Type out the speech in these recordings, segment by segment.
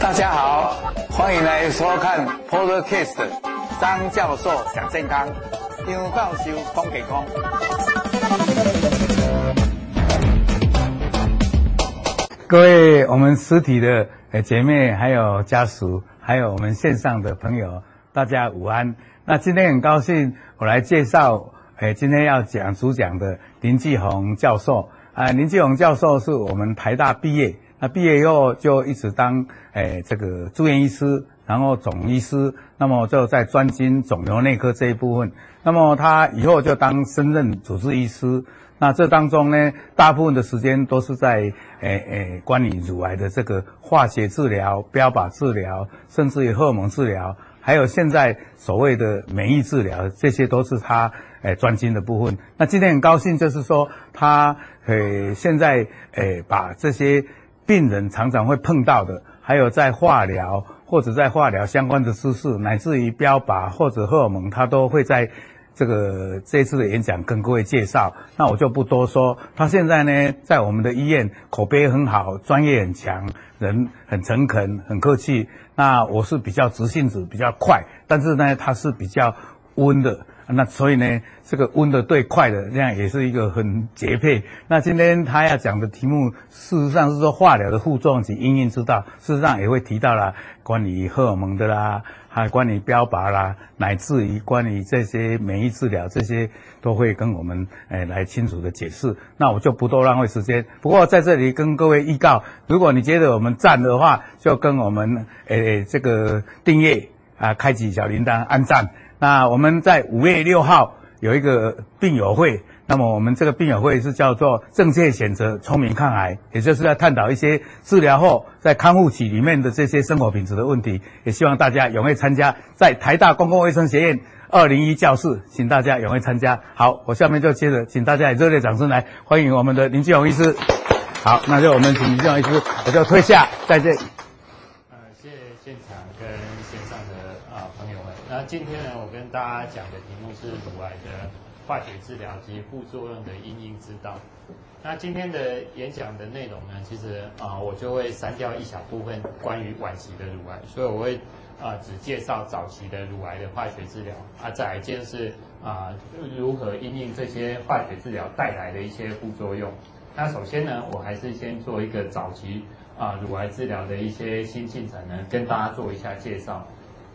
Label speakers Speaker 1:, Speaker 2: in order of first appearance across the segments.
Speaker 1: 大家好，欢迎来收看 Podcast 张教授讲健康，张教授讲健康。各位，我们实体的姐妹，还有家属，还有我们线上的朋友，大家午安。那今天很高兴，我来介绍，诶，今天要讲主讲的林继鸿教授。啊，林继鸿教授是我们台大毕业。那毕业以后就一直当诶、这个住院医师，然后总医师，那么就在专精肿瘤内科这一部分。那么他以后就当升任主治医师。那这当中呢，大部分的时间都是在诶诶、关于乳癌的这个化学治疗、标靶治疗，甚至于荷尔蒙治疗，还有现在所谓的免疫治疗，这些都是他诶专精的部分。那今天很高兴，就是说他诶、现在诶、把这些。病人常常会碰到的，还有在化疗或者在化疗相关的知识，乃至于标靶或者荷尔蒙，他都会在这个这次的演讲跟各位介绍。那我就不多说。他现在呢，在我们的医院口碑很好，专业很强，人很诚恳，很客气。那我是比较直性子，比较快，但是呢，它是比较温的。那所以呢，这个温的对快的，这样也是一个很绝配。那今天他要讲的题目，事实上是说化疗的副作用及应用之道，事实上也会提到了关于荷尔蒙的啦，还有关于标靶啦，乃至于关于这些免疫治疗，这些都会跟我们诶来清楚的解释。那我就不多浪费时间。不过在这里跟各位预告，如果你觉得我们赞的话，就跟我们诶这个订阅啊，开启小铃铛，按赞。那我们在五月六号有一个病友会，那么我们这个病友会是叫做“正确选择，聪明抗癌”，也就是在探讨一些治疗后在康复期里面的这些生活品质的问题。也希望大家踊跃参加，在台大公共卫生学院二零一教室，请大家踊跃参加。好，我下面就接着请大家以热烈掌声来欢迎我们的林继鸿医师。好，那就我们请林继鸿医师，我就退下，再见。谢
Speaker 2: 谢现场跟线上的朋友们那今天呢，我跟大家讲的题目是乳癌的化学治疗及副作用的因应之道。那今天的演讲的内容呢，其实啊，我就会删掉一小部分关于晚期的乳癌，所以我会啊只介绍早期的乳癌的化学治疗啊，再来就是啊如何因应这些化学治疗带来的一些副作用。那首先呢，我还是先做一个早期啊乳癌治疗的一些新进展呢，跟大家做一下介绍。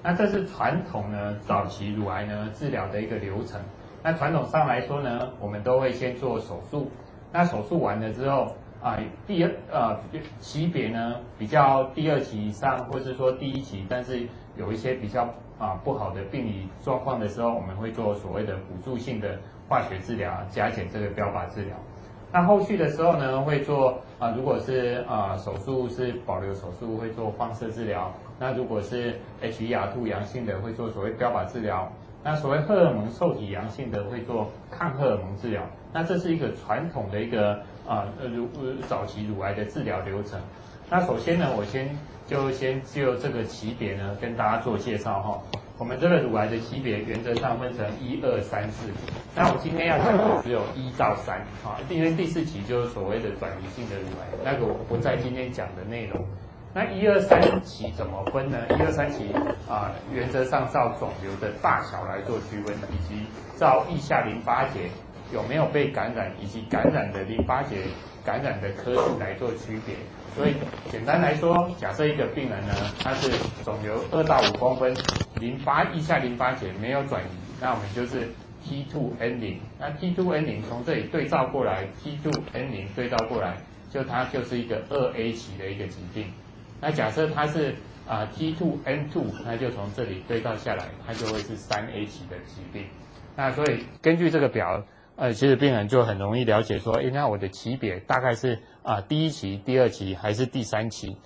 Speaker 2: 那这是传统呢，早期乳癌呢治疗的一个流程。那传统上来说呢，我们都会先做手术。那手术完了之后啊，第二呃级别呢比较第二级以上，或是说第一级，但是有一些比较啊不好的病理状况的时候，我们会做所谓的辅助性的化学治疗，加减这个标靶治疗。那后续的时候呢，会做啊，如果是啊手术是保留手术，会做放射治疗。那如果是 HER2 阳性的，会做所谓标靶治疗；那所谓荷尔蒙受体阳性的，会做抗荷尔蒙治疗。那这是一个传统的一个啊呃乳早期乳癌的治疗流程。那首先呢，我先就先就这个级别呢，跟大家做介绍哈。我们这个乳癌的级别原则上分成一二三四。那我今天要讲的只有一到三啊，因为第四期就是所谓的转移性的乳癌，那个我不在今天讲的内容。那一二三期怎么分呢？一二三期啊，原则上照肿瘤的大小来做区分，以及照腋下淋巴结有没有被感染，以及感染的淋巴结感染的科数来做区别。所以简单来说，假设一个病人呢，他是肿瘤二到五公分，淋巴腋下淋巴结没有转移，那我们就是 T2N0。那 T2N0 从这里对照过来，T2N0 对照过来，就它就是一个二 A 期的一个疾病。那假设它是啊 T2N2，那就从这里对照下来，它就会是三 A 级的疾病。那所以根据这个表，呃，其实病人就很容易了解说，诶，那我的级别大概是啊第一期、第二期还是第三期？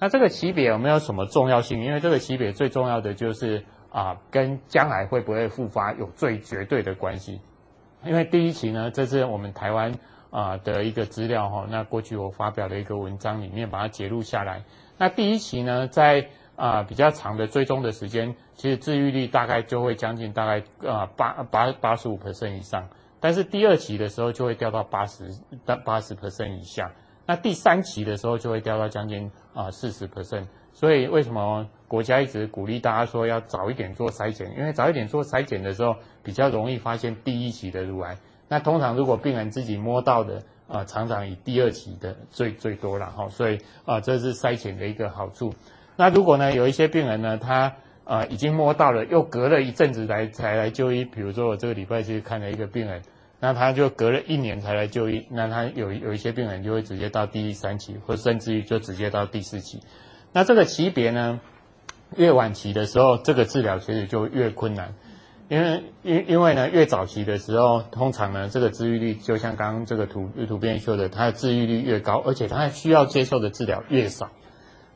Speaker 2: 那这个级别有没有什么重要性？因为这个级别最重要的就是啊跟将来会不会复发有最绝对的关系。因为第一期呢，这是我们台湾啊的一个资料哈，那过去我发表的一个文章里面把它截录下来。那第一期呢，在啊、比较长的追踪的时间，其实治愈率大概就会将近大概啊八八八十五 percent 以上，但是第二期的时候就会掉到八十到八十 percent 以下。那第三期的时候就会掉到将近啊四十 percent。所以为什么国家一直鼓励大家说要早一点做筛检？因为早一点做筛检的时候，比较容易发现第一期的乳癌。那通常如果病人自己摸到的啊，常常以第二期的最最多了哈。所以啊，这是筛检的一个好处。那如果呢，有一些病人呢，他啊已经摸到了，又隔了一阵子来才来就医。比如说我这个礼拜去看了一个病人，那他就隔了一年才来就医。那他有有一些病人就会直接到第三期，或甚至于就直接到第四期。那这个级别呢，越晚期的时候，这个治疗其实就越困难，因为因因为呢，越早期的时候，通常呢，这个治愈率就像刚刚这个图图片说的，它的治愈率越高，而且它需要接受的治疗越少。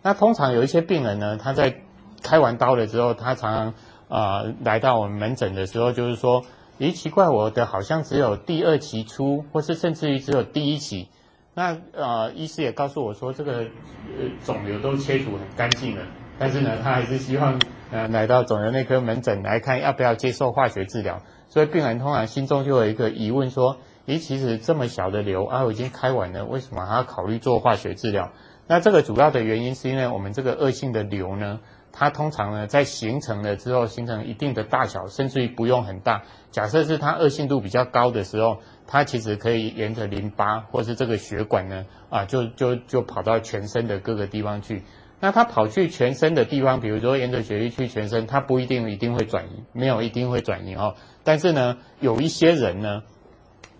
Speaker 2: 那通常有一些病人呢，他在开完刀了之后，他常常啊、来到我们门诊的时候，就是说，咦，奇怪，我的好像只有第二期初，或是甚至于只有第一期。那呃，医师也告诉我说，这个呃肿瘤都切除很干净了，但是呢，他还是希望呃来到肿瘤内科门诊来看要不要接受化学治疗。所以病人通常心中就有一个疑问说，咦，其实这么小的瘤啊，我已经开完了，为什么还要考虑做化学治疗？那这个主要的原因是因为我们这个恶性的瘤呢，它通常呢在形成了之后，形成一定的大小，甚至于不用很大。假设是它恶性度比较高的时候。它其实可以沿着淋巴或是这个血管呢，啊，就就就跑到全身的各个地方去。那它跑去全身的地方，比如说沿着血液去全身，它不一定一定会转移，没有一定会转移哦。但是呢，有一些人呢，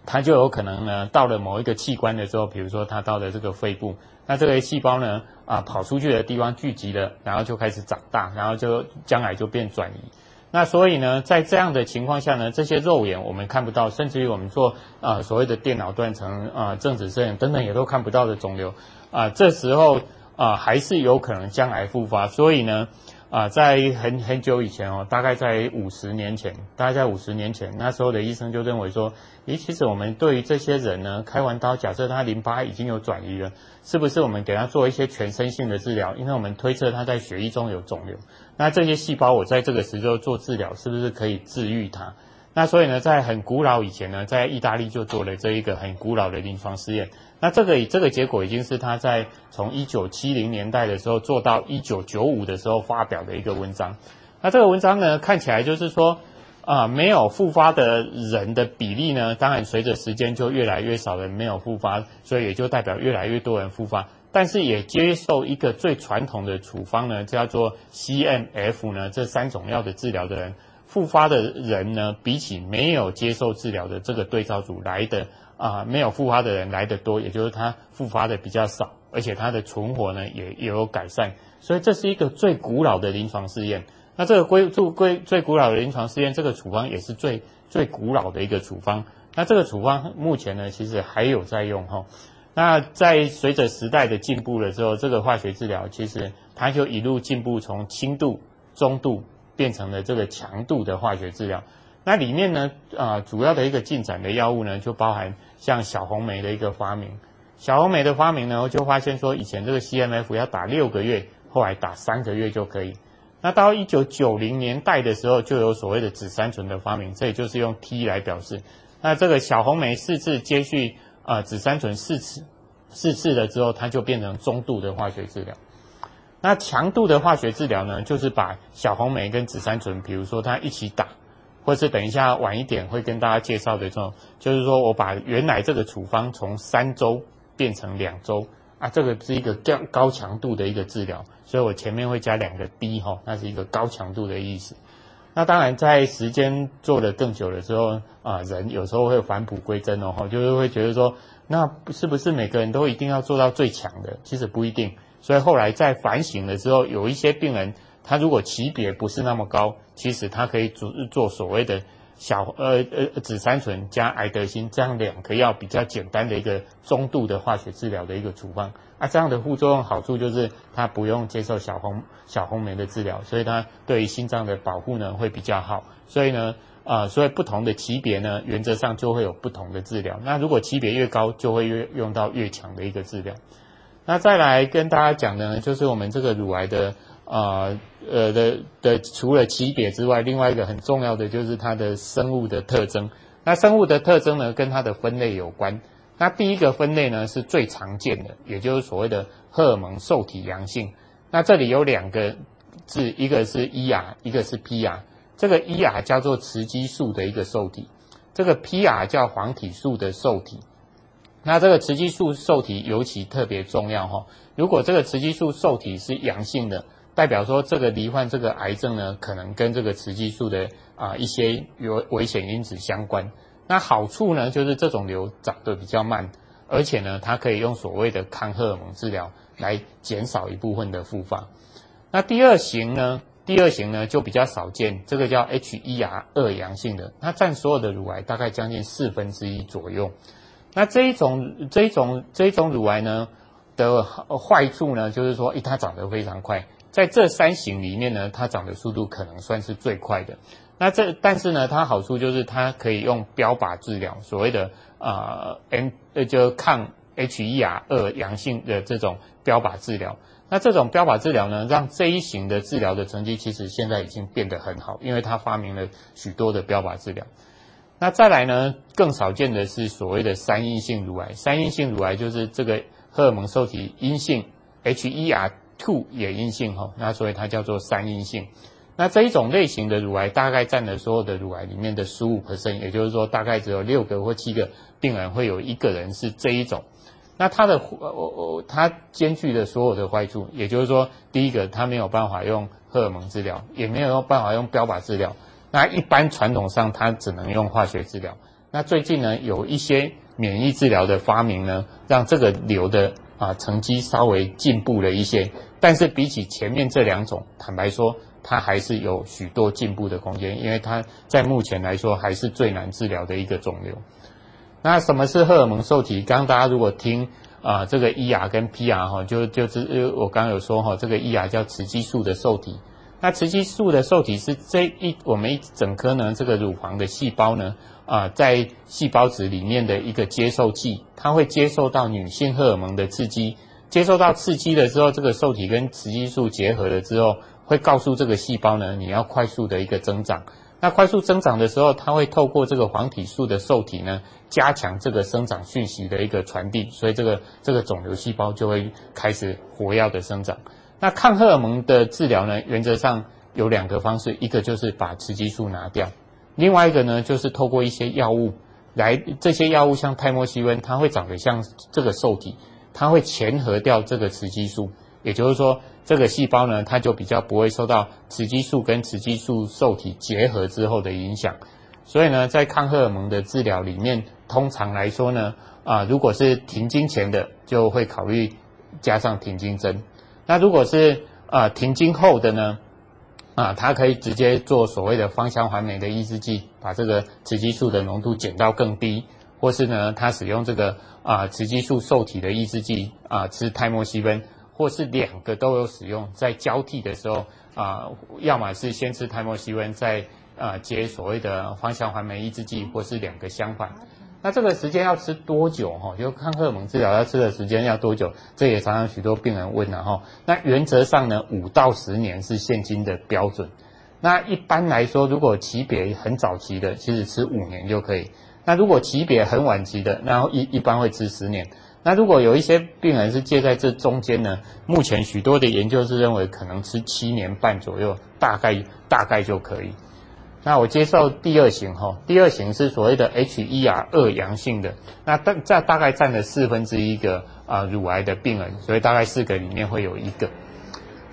Speaker 2: 他就有可能呢，到了某一个器官的时候，比如说他到了这个肺部，那这个细胞呢，啊，跑出去的地方聚集了，然后就开始长大，然后就将来就变转移。那所以呢，在这样的情况下呢，这些肉眼我们看不到，甚至于我们做啊、所谓的电脑断层啊、正子摄影等等也都看不到的肿瘤啊、呃，这时候啊、呃、还是有可能将来复发。所以呢，啊、在很很久以前哦，大概在五十年前，大概在五十年前，那时候的医生就认为说，咦，其实我们对于这些人呢，开完刀，假设他淋巴已经有转移了，是不是我们给他做一些全身性的治疗？因为我们推测他在血液中有肿瘤。那这些细胞，我在这个时候做治疗，是不是可以治愈它？那所以呢，在很古老以前呢，在意大利就做了这一个很古老的临床试验。那这个这个结果已经是他在从一九七零年代的时候做到一九九五的时候发表的一个文章。那这个文章呢，看起来就是说，啊、没有复发的人的比例呢，当然随着时间就越来越少人没有复发，所以也就代表越来越多人复发。但是也接受一个最传统的处方呢，叫做 CMF 呢，这三种药的治疗的人，复发的人呢，比起没有接受治疗的这个对照组来的啊、没有复发的人来的多，也就是他复发的比较少，而且他的存活呢也也有改善，所以这是一个最古老的临床试验。那这个归最归最古老的临床试验，这个处方也是最最古老的一个处方。那这个处方目前呢，其实还有在用哈。那在随着时代的进步了之后，这个化学治疗其实它就一路进步，从轻度、中度变成了这个强度的化学治疗。那里面呢，啊、主要的一个进展的药物呢，就包含像小红莓的一个发明。小红莓的发明呢，就发现说，以前这个 CMF 要打六个月，后来打三个月就可以。那到一九九零年代的时候，就有所谓的紫杉醇的发明，这也就是用 T 来表示。那这个小红莓四次接续。啊、紫杉醇四次，四次了之后，它就变成中度的化学治疗。那强度的化学治疗呢，就是把小红莓跟紫杉醇，比如说它一起打，或是等一下晚一点会跟大家介绍的这种，就是说我把原来这个处方从三周变成两周啊，这个是一个高高强度的一个治疗，所以我前面会加两个 D 哈，那是一个高强度的意思。那当然，在时间做得更久的时候，啊，人有时候会返璞归真哦，就是会觉得说，那是不是每个人都一定要做到最强的？其实不一定。所以后来在反省的时候，有一些病人，他如果级别不是那么高，其实他可以做做所谓的小呃呃紫杉醇加艾德辛这样两颗药比较简单的一个中度的化学治疗的一个处方。啊，这样的副作用好处就是它不用接受小红小红莓的治疗，所以它对于心脏的保护呢会比较好。所以呢，啊、呃，所以不同的级别呢，原则上就会有不同的治疗。那如果级别越高，就会越用到越强的一个治疗。那再来跟大家讲的呢，就是我们这个乳癌的呃，呃的的，除了级别之外，另外一个很重要的就是它的生物的特征。那生物的特征呢，跟它的分类有关。那第一个分类呢是最常见的，也就是所谓的荷尔蒙受体阳性。那这里有两个字，一个是 ER，一个是 PR。这个 ER 叫做雌激素的一个受体，这个 PR 叫黄体素的受体。那这个雌激素受体尤其特别重要哈，如果这个雌激素受体是阳性的，代表说这个罹患这个癌症呢，可能跟这个雌激素的啊一些有危险因子相关。那好处呢，就是这种瘤长得比较慢，而且呢，它可以用所谓的抗荷尔蒙治疗来减少一部分的复发。那第二型呢？第二型呢就比较少见，这个叫 HER2 阳性的，它占所有的乳癌大概将近四分之一左右。那这一种这一种这一种乳癌呢的坏处呢，就是说，诶，它长得非常快，在这三型里面呢，它长的速度可能算是最快的。那这但是呢，它好处就是它可以用标靶治疗，所谓的啊 N 呃就抗 HER2 阳性的这种标靶治疗。那这种标靶治疗呢，让这一型的治疗的成绩其实现在已经变得很好，因为它发明了许多的标靶治疗。那再来呢，更少见的是所谓的三阴性乳癌。三阴性乳癌就是这个荷尔蒙受体阴性，HER2 也阴性哈，那所以它叫做三阴性。那这一种类型的乳癌大概占了所有的乳癌里面的十五 percent，也就是说大概只有六个或七个病人会有一个人是这一种。那它的呃呃，它兼具的所有的坏处，也就是说，第一个，它没有办法用荷尔蒙治疗，也没有办法用标靶治疗。那一般传统上，它只能用化学治疗。那最近呢，有一些免疫治疗的发明呢，让这个瘤的啊成绩稍微进步了一些。但是比起前面这两种，坦白说，它还是有许多进步的空间，因为它在目前来说还是最难治疗的一个肿瘤。那什么是荷尔蒙受体？刚刚大家如果听啊、这个 ER 跟 PR 哈，就就是我刚刚有说哈，这个 ER 叫雌激素的受体。那雌激素的受体是这一我们一整颗呢，这个乳房的细胞呢啊、在细胞质里面的一个接受器，它会接受到女性荷尔蒙的刺激，接受到刺激的时候，这个受体跟雌激素结合了之后，会告诉这个细胞呢，你要快速的一个增长。那快速增长的时候，它会透过这个黄体素的受体呢，加强这个生长讯息的一个传递，所以这个这个肿瘤细胞就会开始活跃的生长。那抗荷尔蒙的治疗呢，原则上有两个方式，一个就是把雌激素拿掉，另外一个呢就是透过一些药物来，这些药物像泰莫西温，它会长得像这个受体，它会前合掉这个雌激素，也就是说。这个细胞呢，它就比较不会受到雌激素跟雌激素受体结合之后的影响，所以呢，在抗荷尔蒙的治疗里面，通常来说呢，啊，如果是停经前的，就会考虑加上停经针；那如果是啊停经后的呢，啊，它可以直接做所谓的芳香环酶的抑制剂，把这个雌激素的浓度减到更低，或是呢，它使用这个啊雌激素受体的抑制剂啊，吃泰莫西芬。或是两个都有使用，在交替的时候啊、要么是先吃泰莫西温，再啊接所谓的芳香环酶抑制剂，或是两个相反。那这个时间要吃多久？哈，就抗荷尔蒙治疗要吃的时间要多久？这也常常许多病人问了哈。那原则上呢，五到十年是现今的标准。那一般来说，如果期别很早期的，其实吃五年就可以。那如果期别很晚期的，然后一一般会吃十年。那如果有一些病人是介在这中间呢？目前许多的研究是认为可能吃七年半左右，大概大概就可以。那我接受第二型哈，第二型是所谓的 HER2 阳性的，那大这大概占了四分之一个啊乳癌的病人，所以大概四个里面会有一个。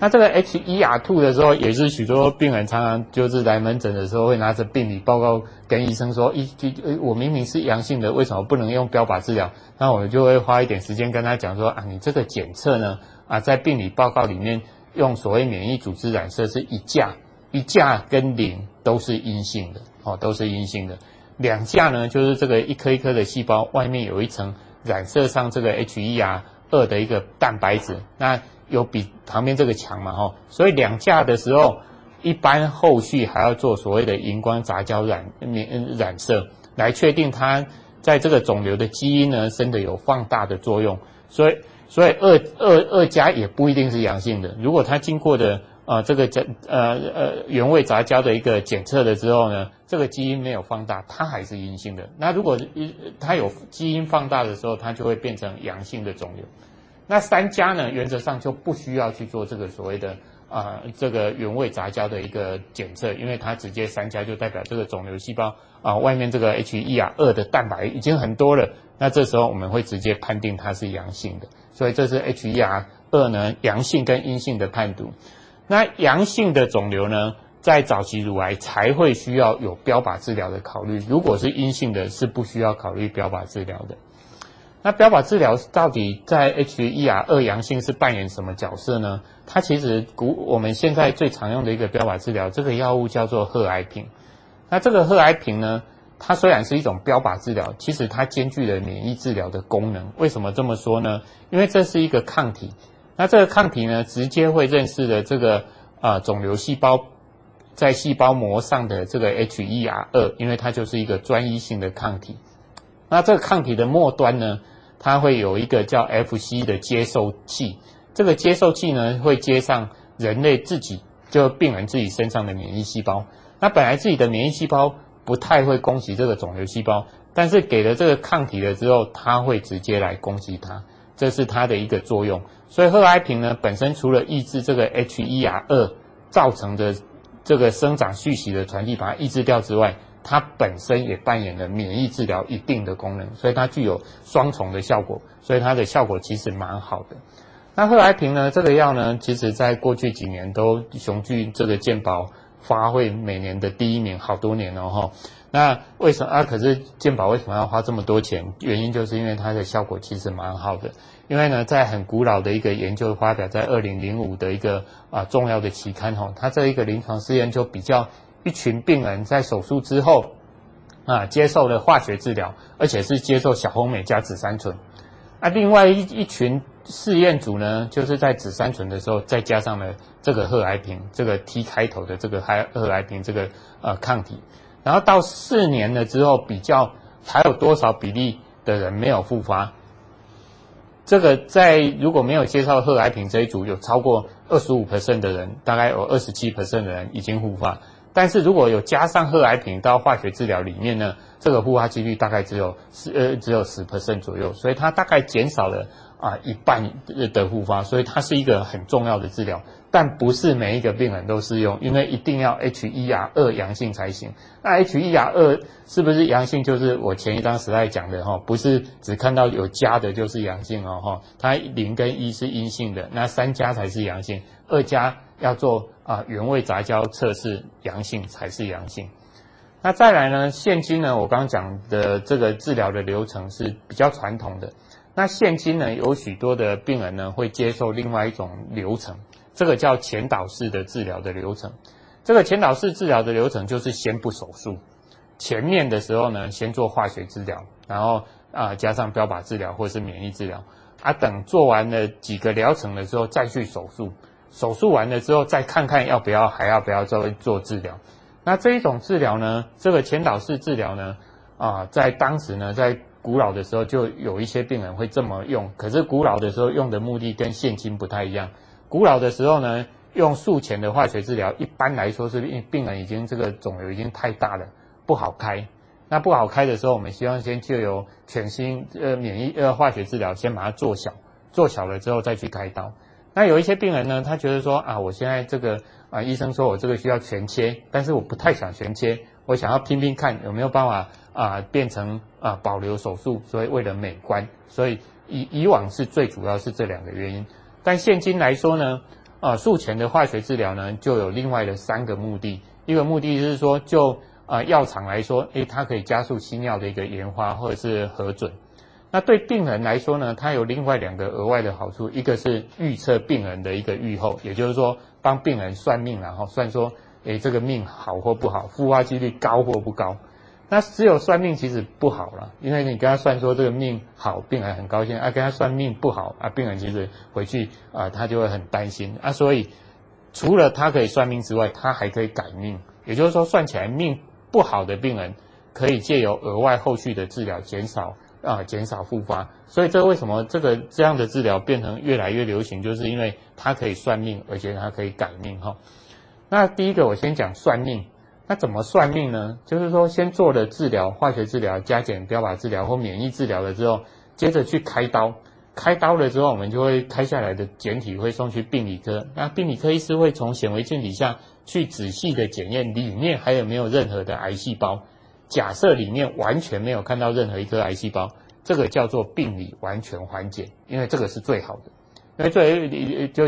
Speaker 2: 那这个 HER2 的时候，也是许多病人常常就是来门诊的时候，会拿着病理报告跟医生说：“一，我明明是阳性的，为什么不能用标靶治疗？”那我就会花一点时间跟他讲说：“啊，你这个检测呢，啊，在病理报告里面用所谓免疫组织染色是一价，一价跟零都是阴性的，哦，都是阴性的。两价呢，就是这个一颗一颗的细胞外面有一层染色上这个 HER2 的一个蛋白质，那。”有比旁边这个强嘛？吼，所以两价的时候，一般后续还要做所谓的荧光杂交染染染色，来确定它在这个肿瘤的基因呢，真的有放大的作用。所以，所以二二二加也不一定是阳性的。如果它经过的呃这个检呃呃原位杂交的一个检测了之后呢，这个基因没有放大，它还是阴性的。那如果一它有基因放大的时候，它就会变成阳性的肿瘤。那三家呢，原则上就不需要去做这个所谓的啊、这个原位杂交的一个检测，因为它直接三家就代表这个肿瘤细胞啊、外面这个 HER2 的蛋白已经很多了，那这时候我们会直接判定它是阳性的，所以这是 HER2 呢阳性跟阴性的判读。那阳性的肿瘤呢，在早期乳癌才会需要有标靶治疗的考虑，如果是阴性的，是不需要考虑标靶治疗的。那标靶治疗到底在 HER2 阳性是扮演什么角色呢？它其实古我们现在最常用的一个标靶治疗，这个药物叫做贺癌平。那这个贺癌平呢，它虽然是一种标靶治疗，其实它兼具了免疫治疗的功能。为什么这么说呢？因为这是一个抗体。那这个抗体呢，直接会认识的这个啊、肿瘤细胞在细胞膜上的这个 HER2，因为它就是一个专一性的抗体。那这个抗体的末端呢，它会有一个叫 Fc 的接受器，这个接受器呢会接上人类自己就病人自己身上的免疫细胞。那本来自己的免疫细胞不太会攻击这个肿瘤细胞，但是给了这个抗体了之后，它会直接来攻击它，这是它的一个作用。所以贺癌平呢本身除了抑制这个 HER2 造成的这个生长续息的传递，把它抑制掉之外，它本身也扮演了免疫治疗一定的功能，所以它具有双重的效果，所以它的效果其实蛮好的。那贺癌平呢，这个药呢，其实在过去几年都雄踞这个健保发会每年的第一名，好多年了哈。那为什么啊？可是健保为什么要花这么多钱？原因就是因为它的效果其实蛮好的。因为呢，在很古老的一个研究发表在二零零五的一个啊重要的期刊哈，它这一个临床试验就比较。一群病人在手术之后，啊，接受了化学治疗，而且是接受小红莓加紫杉醇。啊，另外一一群试验组呢，就是在紫杉醇的时候，再加上了这个贺癌平，这个 T 开头的这个还贺癌平这个呃抗体。然后到四年了之后，比较还有多少比例的人没有复发？这个在如果没有介绍贺癌平这一组，有超过二十五 percent 的人，大概有二十七 percent 的人已经复发。但是如果有加上贺癌平到化学治疗里面呢，这个复发几率大概只有十呃只有十 percent 左右，所以它大概减少了啊一半的复发，所以它是一个很重要的治疗，但不是每一个病人都适用，因为一定要 HER2 阳性才行。那 HER2 是不是阳性？就是我前一张时代讲的哈，不是只看到有加的就是阳性哦哈，它零跟一是阴性的，那三加才是阳性，二加要做。啊，原位杂交测试阳性才是阳性。那再来呢？现今呢，我刚刚讲的这个治疗的流程是比较传统的。那现今呢，有许多的病人呢会接受另外一种流程，这个叫前导式的治疗的流程。这个前导式治疗的流程就是先不手术，前面的时候呢先做化学治疗，然后啊加上标靶治疗或是免疫治疗，啊等做完了几个疗程的时候再去手术。手术完了之后，再看看要不要还要不要再做治疗。那这一种治疗呢，这个前导式治疗呢，啊，在当时呢，在古老的时候就有一些病人会这么用。可是古老的时候用的目的跟现今不太一样。古老的时候呢，用术前的化学治疗，一般来说是病病人已经这个肿瘤已经太大了，不好开。那不好开的时候，我们希望先就由全新呃免疫呃化学治疗先把它做小，做小了之后再去开刀。那有一些病人呢，他觉得说啊，我现在这个啊，医生说我这个需要全切，但是我不太想全切，我想要拼拼看有没有办法啊，变成啊保留手术，所以为了美观，所以以以往是最主要是这两个原因，但现今来说呢，啊术前的化学治疗呢，就有另外的三个目的，一个目的就是说，就啊药厂来说，诶，它可以加速新药的一个研发或者是核准。那对病人来说呢，它有另外两个额外的好处，一个是预测病人的一个预后，也就是说帮病人算命，然后算说，诶，这个命好或不好，复发几率高或不高。那只有算命其实不好了，因为你跟他算说这个命好，病人很高兴；啊，跟他算命不好，啊，病人其实回去啊，他就会很担心啊。所以除了他可以算命之外，他还可以改命，也就是说算起来命不好的病人，可以借由额外后续的治疗减少。啊减少复发。所以这为什么这个这样的治疗变成越来越流行，就是因为他可以算命，而且他可以改命哈。那第一个我先讲算命，那怎么算命呢？就是说先做了治疗，化学治疗、加减标靶治疗或免疫治疗了之后，接着去开刀。开刀了之后，我们就会开下来的检体会送去病理科，那病理科医师会从显微镜底下去仔细的检验里面还有没有任何的癌细胞。假设里面完全没有看到任何一颗癌细胞，这个叫做病理完全缓解，因为这个是最好的。因为最就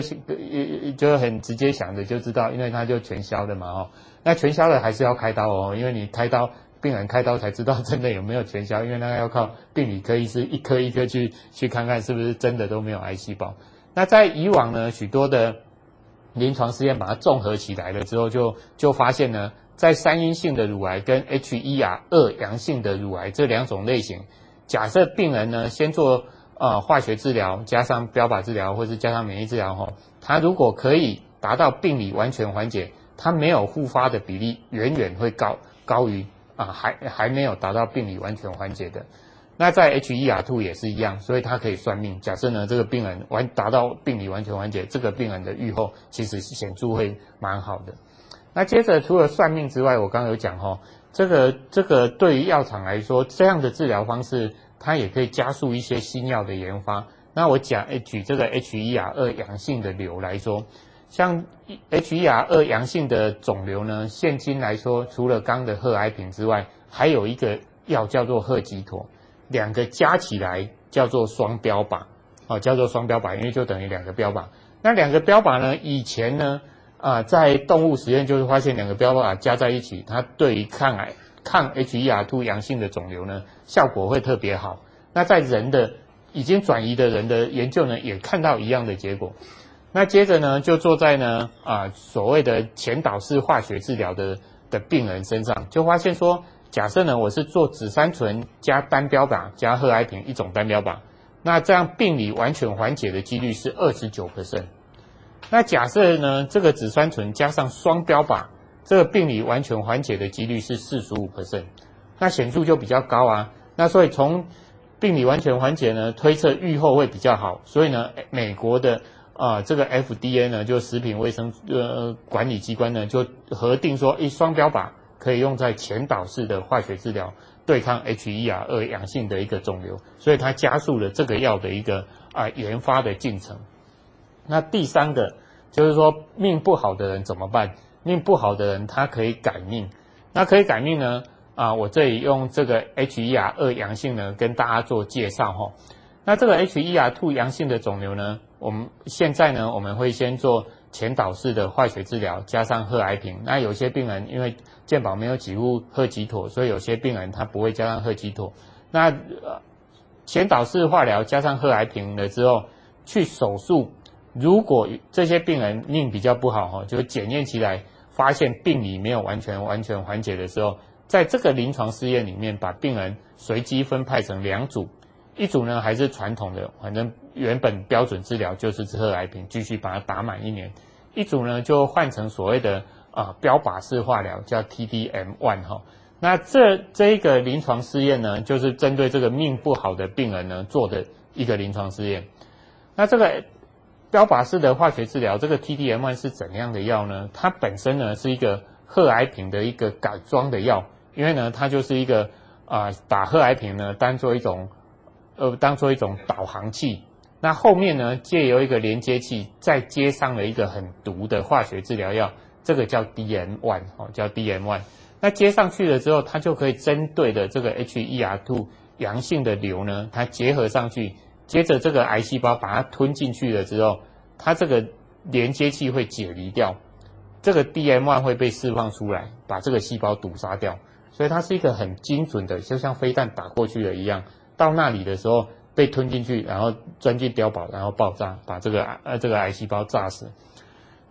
Speaker 2: 就很直接想着就知道，因为它就全消的嘛哦。那全消的还是要开刀哦，因为你开刀。病人开刀才知道真的有没有全消，因为那个要靠病理科医师一颗一颗去去看看是不是真的都没有癌细胞。那在以往呢，许多的临床试验把它综合起来了之后就，就就发现呢，在三阴性的乳癌跟 H E R 二阳性的乳癌这两种类型，假设病人呢先做呃化学治疗，加上标靶治疗，或是加上免疫治疗后，它如果可以达到病理完全缓解，它没有复发的比例远远会高高于。啊，还还没有达到病理完全缓解的，那在 HER2 也是一样，所以它可以算命。假设呢，这个病人完达到病理完全缓解，这个病人的预后其实显著会蛮好的。那接着除了算命之外，我刚刚有讲哈，这个这个对于药厂来说，这样的治疗方式它也可以加速一些新药的研发。那我讲，举这个 HER2 阳性的瘤来说。像 HER2 阳性的肿瘤呢，现今来说，除了刚的贺癌平之外，还有一个药叫做赫吉妥，两个加起来叫做双标靶，哦，叫做双标靶，因为就等于两个标靶。那两个标靶呢，以前呢，啊、在动物实验就是发现两个标靶加在一起，它对于抗癌、抗 HER2 阳性的肿瘤呢，效果会特别好。那在人的已经转移的人的研究呢，也看到一样的结果。那接着呢，就坐在呢啊所谓的前导式化学治疗的的病人身上，就发现说，假设呢我是做紫杉醇加单标靶加贺癌平一种单标靶，那这样病理完全缓解的几率是二十九个%，。那假设呢这个紫杉醇加上双标靶，这个病理完全缓解的几率是四十五 percent，那显著就比较高啊。那所以从病理完全缓解呢推测预后会比较好，所以呢美国的。啊，这个 FDA 呢，就食品卫生呃管理机关呢，就核定说，一双标靶可以用在前导式的化学治疗对抗 HER2 阳性的一个肿瘤，所以它加速了这个药的一个啊研发的进程。那第三个就是说，命不好的人怎么办？命不好的人他可以改命，那可以改命呢？啊，我这里用这个 HER2 阳性呢跟大家做介绍哈。那这个 HER2 阳性的肿瘤呢，我们现在呢，我们会先做前导式的化学治疗，加上贺癌平。那有些病人因为健保没有给付贺吉妥，所以有些病人他不会加上贺吉妥。那呃，前导式化疗加上贺癌平了之后，去手术，如果这些病人命比较不好哈，就检验起来发现病理没有完全完全缓解的时候，在这个临床试验里面，把病人随机分派成两组。一组呢还是传统的，反正原本标准治疗就是贺癌平，继续把它打满一年。一组呢就换成所谓的啊、标靶式化疗，叫 TDM One 哈。那这这一个临床试验呢，就是针对这个命不好的病人呢做的一个临床试验。那这个标靶式的化学治疗，这个 TDM1 是怎样的药呢？它本身呢是一个贺癌平的一个改装的药，因为呢它就是一个啊、把贺癌平呢当做一种。呃，当做一种导航器，那后面呢，借由一个连接器，再接上了一个很毒的化学治疗药，这个叫 DM1 哦，叫 DM1。那接上去了之后，它就可以针对的这个 HER2 阳性的瘤呢，它结合上去，接着这个癌细胞把它吞进去了之后，它这个连接器会解离掉，这个 DM1 会被释放出来，把这个细胞毒杀掉。所以它是一个很精准的，就像飞弹打过去了一样。到那里的时候被吞进去，然后钻进碉堡，然后爆炸，把这个呃这个癌细胞炸死。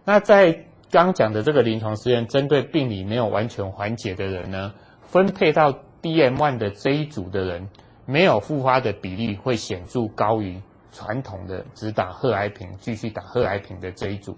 Speaker 2: 那在刚讲的这个临床实验，针对病理没有完全缓解的人呢，分配到 DM1 的这一组的人，没有复发的比例会显著高于传统的只打贺癌平继续打贺癌平的这一组。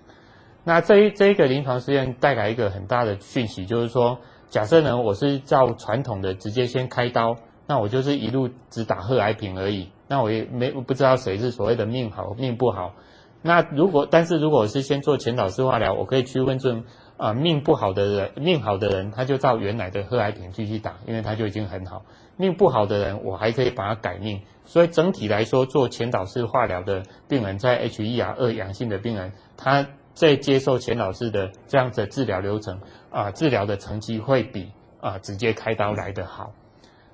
Speaker 2: 那这一这一个临床试验带来一个很大的讯息，就是说，假设呢我是照传统的直接先开刀。那我就是一路只打贺癌平而已，那我也没不知道谁是所谓的命好命不好。那如果但是如果我是先做前导式化疗，我可以区分这啊命不好的人，命好的人他就照原来的贺癌平继续打，因为他就已经很好。命不好的人，我还可以把它改命。所以整体来说，做前导式化疗的病人，在 HER2 阳性的病人，他在接受前导式的这样子的治疗流程啊，治疗的成绩会比啊直接开刀来得好。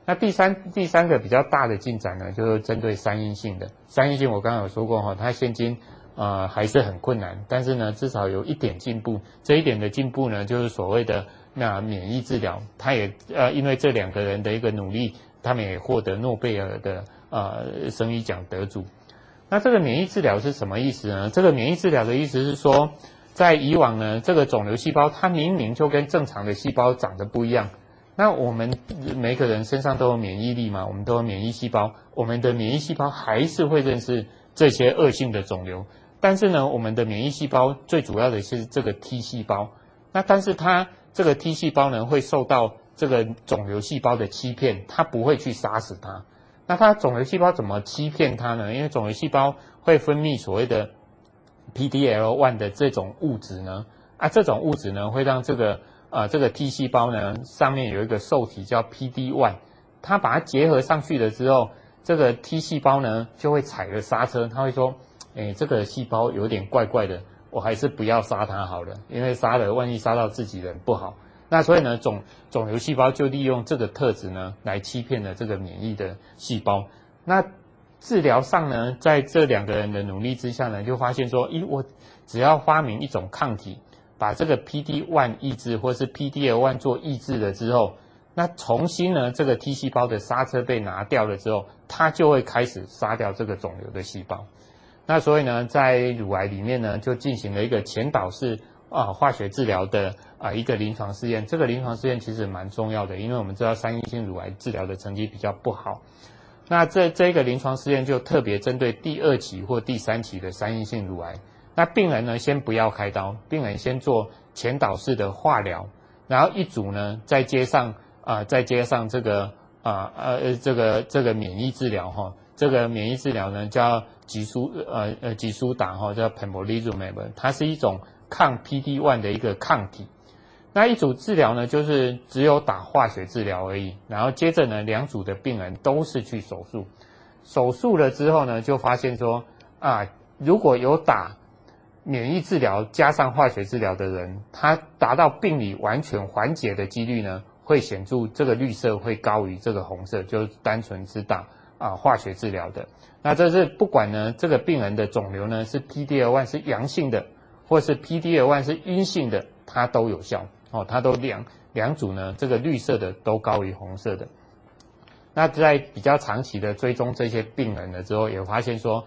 Speaker 2: 那第三第三个比较大的进展呢，就是针对三阴性的。三阴性我刚刚有说过哈，它现今啊还是很困难，但是呢至少有一点进步。这一点的进步呢，就是所谓的那免疫治疗，他也呃因为这两个人的一个努力，他们也获得诺贝尔的呃生理奖得主。那这个免疫治疗是什么意思呢？这个免疫治疗的意思是说，在以往呢，这个肿瘤细胞它明明就跟正常的细胞长得不一样。那我们每个人身上都有免疫力嘛，我们都有免疫细胞，我们的免疫细胞还是会认识这些恶性的肿瘤，但是呢，我们的免疫细胞最主要的是这个 T 细胞，那但是它这个 T 细胞呢，会受到这个肿瘤细胞的欺骗，它不会去杀死它。那它肿瘤细胞怎么欺骗它呢？因为肿瘤细胞会分泌所谓的 PDL1 的这种物质呢，啊，这种物质呢会让这个。啊、这个 T 细胞呢，上面有一个受体叫 PD-1，它把它结合上去了之后，这个 T 细胞呢就会踩了刹车，它会说，哎，这个细胞有点怪怪的，我还是不要杀它好了，因为杀了万一杀到自己人不好。那所以呢，肿肿瘤细胞就利用这个特质呢来欺骗了这个免疫的细胞。那治疗上呢，在这两个人的努力之下呢，就发现说，咦，我只要发明一种抗体。把这个 PD-1 抑制，或是 PD-L1 做抑制了之后，那重新呢，这个 T 细胞的刹车被拿掉了之后，它就会开始杀掉这个肿瘤的细胞。那所以呢，在乳癌里面呢，就进行了一个前导式啊化学治疗的啊一个临床试验。这个临床试验其实蛮重要的，因为我们知道三阴性乳癌治疗的成绩比较不好。那这这个临床试验就特别针对第二期或第三期的三阴性乳癌。那病人呢，先不要开刀，病人先做前导式的化疗，然后一组呢再接上啊、呃，再接上这个啊呃这个这个免疫治疗哈，这个免疫治疗呢叫吉苏呃呃吉苏达哈，叫 pembrolizumab，它是一种抗 PD-1 的一个抗体。那一组治疗呢，就是只有打化学治疗而已，然后接着呢，两组的病人都是去手术，手术了之后呢，就发现说啊，如果有打免疫治疗加上化学治疗的人，他达到病理完全缓解的几率呢，会显著这个绿色会高于这个红色，就是单纯是打啊化学治疗的。那这是不管呢这个病人的肿瘤呢是 PD-L1 是阳性的，或是 PD-L1 是阴性的，它都有效哦，它都两两组呢这个绿色的都高于红色的。那在比较长期的追踪这些病人了之后，也发现说。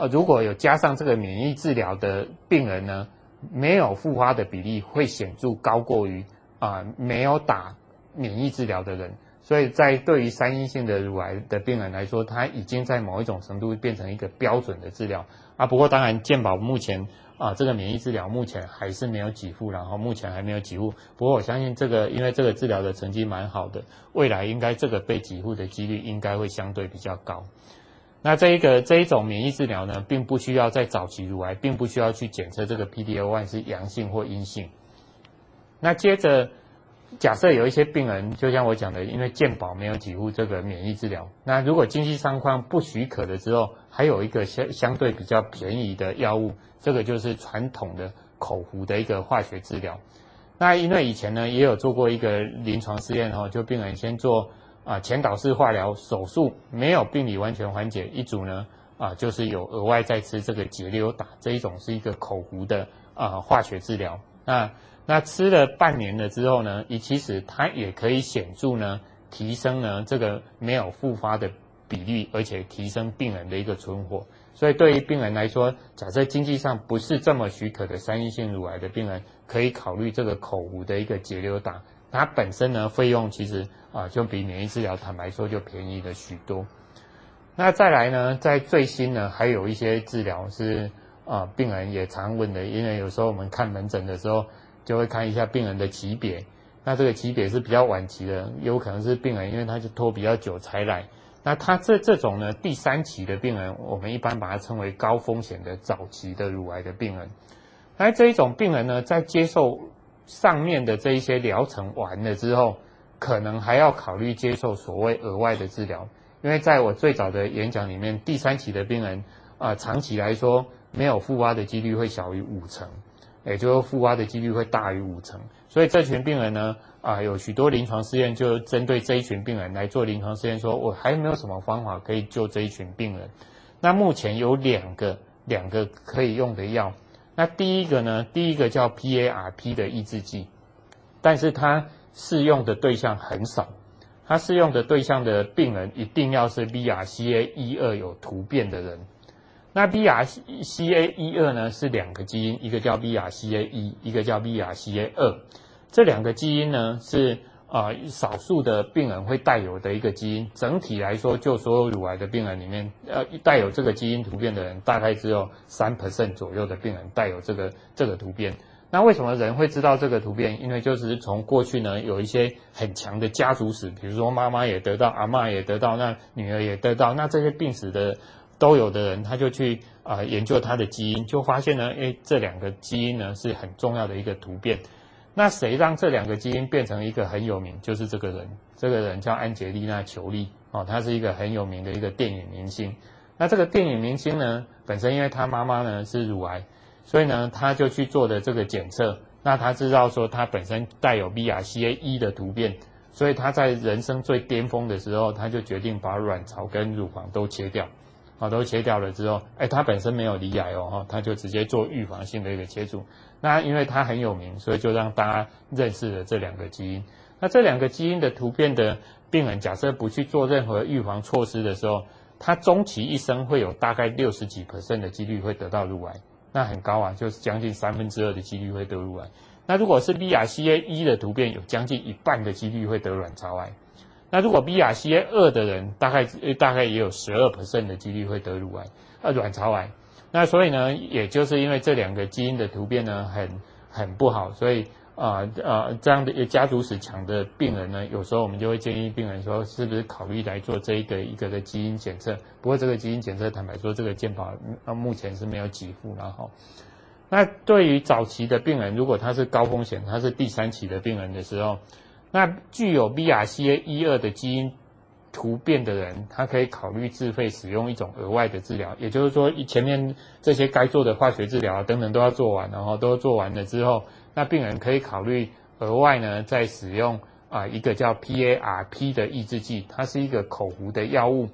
Speaker 2: 呃，如果有加上这个免疫治疗的病人呢，没有复发的比例会显著高过于啊、没有打免疫治疗的人，所以在对于三阴性的乳癌的病人来说，它已经在某一种程度变成一个标准的治疗啊。不过当然，健保目前啊这个免疫治疗目前还是没有给付，然后目前还没有给付。不过我相信这个，因为这个治疗的成绩蛮好的，未来应该这个被给付的几率应该会相对比较高。那这一个这一种免疫治疗呢，并不需要在早期乳癌，并不需要去检测这个 PD-L1 是阳性或阴性。那接着，假设有一些病人，就像我讲的，因为健保没有给付这个免疫治疗，那如果经济状况不许可的时候，还有一个相相对比较便宜的药物，这个就是传统的口服的一个化学治疗。那因为以前呢，也有做过一个临床试验哈，就病人先做。啊，前导式化疗手术没有病理完全缓解，一组呢啊，就是有额外再吃这个节瘤打这一种是一个口服的啊化学治疗。那那吃了半年了之后呢，也其实它也可以显著呢提升呢这个没有复发的比例，而且提升病人的一个存活。所以对于病人来说，假设经济上不是这么许可的三阴性乳癌的病人，可以考虑这个口服的一个节流打。它本身呢费用其实。啊，就比免疫治疗坦白说就便宜了许多。那再来呢，在最新呢，还有一些治疗是啊，病人也常问的，因为有时候我们看门诊的时候，就会看一下病人的级别。那这个级别是比较晚期的，有可能是病人因为他就拖比较久才来。那他这这种呢，第三期的病人，我们一般把它称为高风险的早期的乳癌的病人。那这一种病人呢，在接受上面的这一些疗程完了之后，可能还要考虑接受所谓额外的治疗，因为在我最早的演讲里面，第三期的病人啊、呃，长期来说没有复发的几率会小于五成，也就是复发的几率会大于五成。所以这群病人呢，啊、有许多临床试验就针对这一群病人来做临床试验，说我还没有什么方法可以救这一群病人。那目前有两个两个可以用的药，那第一个呢，第一个叫 PARP 的抑制剂，但是它适用的对象很少，它适用的对象的病人一定要是 BRCA 一二有突变的人。那 BRCA 一二呢，是两个基因，一个叫 BRCA 一，一个叫 BRCA 二。这两个基因呢，是啊、呃、少数的病人会带有的一个基因。整体来说，就所有乳癌的病人里面，呃，带有这个基因突变的人，大概只有三 percent 左右的病人带有这个这个突变。那为什么人会知道这个突变？因为就是从过去呢，有一些很强的家族史，比如说妈妈也得到，阿嬷也得到，那女儿也得到，那这些病史的。都有的人，他就去啊、研究他的基因，就发现呢，诶，这两个基因呢是很重要的一个突变。那谁让这两个基因变成一个很有名？就是这个人，这个人叫安杰丽娜·裘丽哦，他是一个很有名的一个电影明星。那这个电影明星呢，本身因为他妈妈呢是乳癌，所以呢他就去做的这个检测。那他知道说他本身带有 BRCA1 的突变，所以他在人生最巅峰的时候，他就决定把卵巢跟乳房都切掉。啊，都切掉了之后，哎，他本身没有罹癌哦，哈，他就直接做预防性的一个切除。那因为他很有名，所以就让大家认识了这两个基因。那这两个基因的突变的病人，假设不去做任何预防措施的时候，他终其一生会有大概六十几 percent 的几率会得到乳癌，那很高啊，就是将近三分之二的几率会得乳癌。那如果是 BRCA1 的突变，有将近一半的几率会得卵巢癌。那如果 BRCA 二的人，大概大概也有十二 percent 的几率会得乳癌，呃，卵巢癌。那所以呢，也就是因为这两个基因的突变呢，很很不好，所以啊啊、呃呃、这样的家族史强的病人呢，有时候我们就会建议病人说，是不是考虑来做这一个一个的基因检测？不过这个基因检测，坦白说，这个健保到目前是没有给付，然后，那对于早期的病人，如果他是高风险，他是第三期的病人的时候。那具有 BRCA 一二的基因突变的人，他可以考虑自费使用一种额外的治疗，也就是说，前面这些该做的化学治疗等等都要做完，然后都做完了之后，那病人可以考虑额外呢再使用啊一个叫 PARP 的抑制剂，它是一个口服的药物。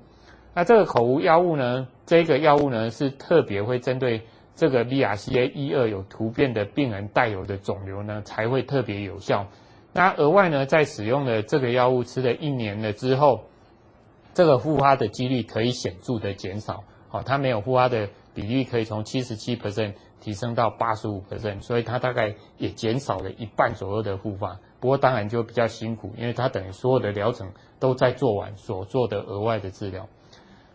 Speaker 2: 那这个口服药物呢，这个药物呢是特别会针对这个 BRCA 一二有突变的病人带有的肿瘤呢，才会特别有效。那额外呢，在使用了这个药物吃了一年了之后，这个复发的几率可以显著的减少。好，它没有复发的比例可以从七十七 percent 提升到八十五 percent，所以它大概也减少了一半左右的复发。不过当然就比较辛苦，因为它等于所有的疗程都在做完所做的额外的治疗。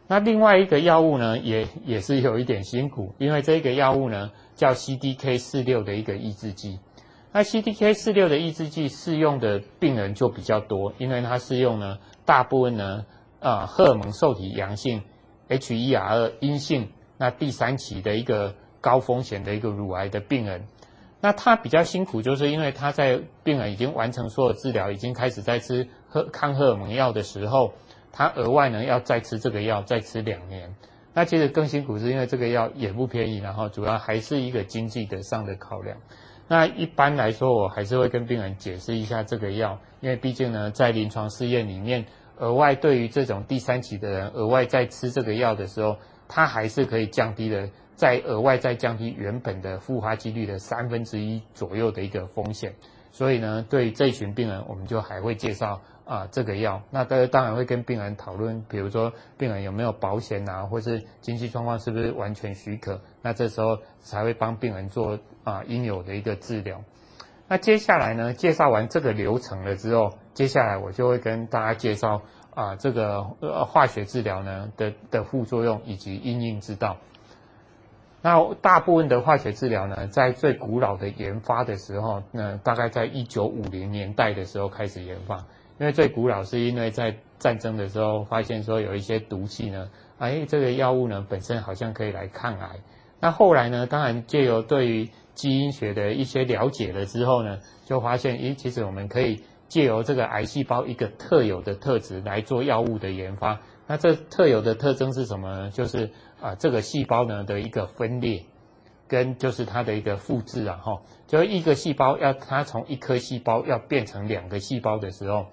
Speaker 2: 那另外一个药物呢，也也是有一点辛苦，因为这个药物呢叫 CDK 四六的一个抑制剂。那 CDK 四六的抑制剂适用的病人就比较多，因为它适用呢，大部分呢，啊、荷尔蒙受体阳性，HER2 阴性，那第三期的一个高风险的一个乳癌的病人，那他比较辛苦，就是因为他在病人已经完成所有治疗，已经开始在吃荷抗荷尔蒙药的时候，他额外呢要再吃这个药，再吃两年，那其实更辛苦是因为这个药也不便宜，然后主要还是一个经济的上的考量。那一般来说，我还是会跟病人解释一下这个药，因为毕竟呢，在临床试验里面，额外对于这种第三期的人，额外在吃这个药的时候，它还是可以降低了，再额外再降低原本的复发几率的三分之一左右的一个风险。所以呢，对于这一群病人，我们就还会介绍啊这个药。那当当然会跟病人讨论，比如说病人有没有保险啊，或是经济状况是不是完全许可，那这时候才会帮病人做。啊，应有的一个治疗。那接下来呢，介绍完这个流程了之后，接下来我就会跟大家介绍啊，这个呃化学治疗呢的的副作用以及因应之道。那大部分的化学治疗呢，在最古老的研发的时候，那大概在一九五零年代的时候开始研发。因为最古老是因为在战争的时候发现说有一些毒气呢，哎，这个药物呢本身好像可以来抗癌。那后来呢，当然借由对于基因学的一些了解了之后呢，就发现，咦，其实我们可以借由这个癌细胞一个特有的特质来做药物的研发。那这特有的特征是什么呢？就是啊、呃，这个细胞呢的一个分裂，跟就是它的一个复制啊，哈，就一个细胞要它从一颗细胞要变成两个细胞的时候，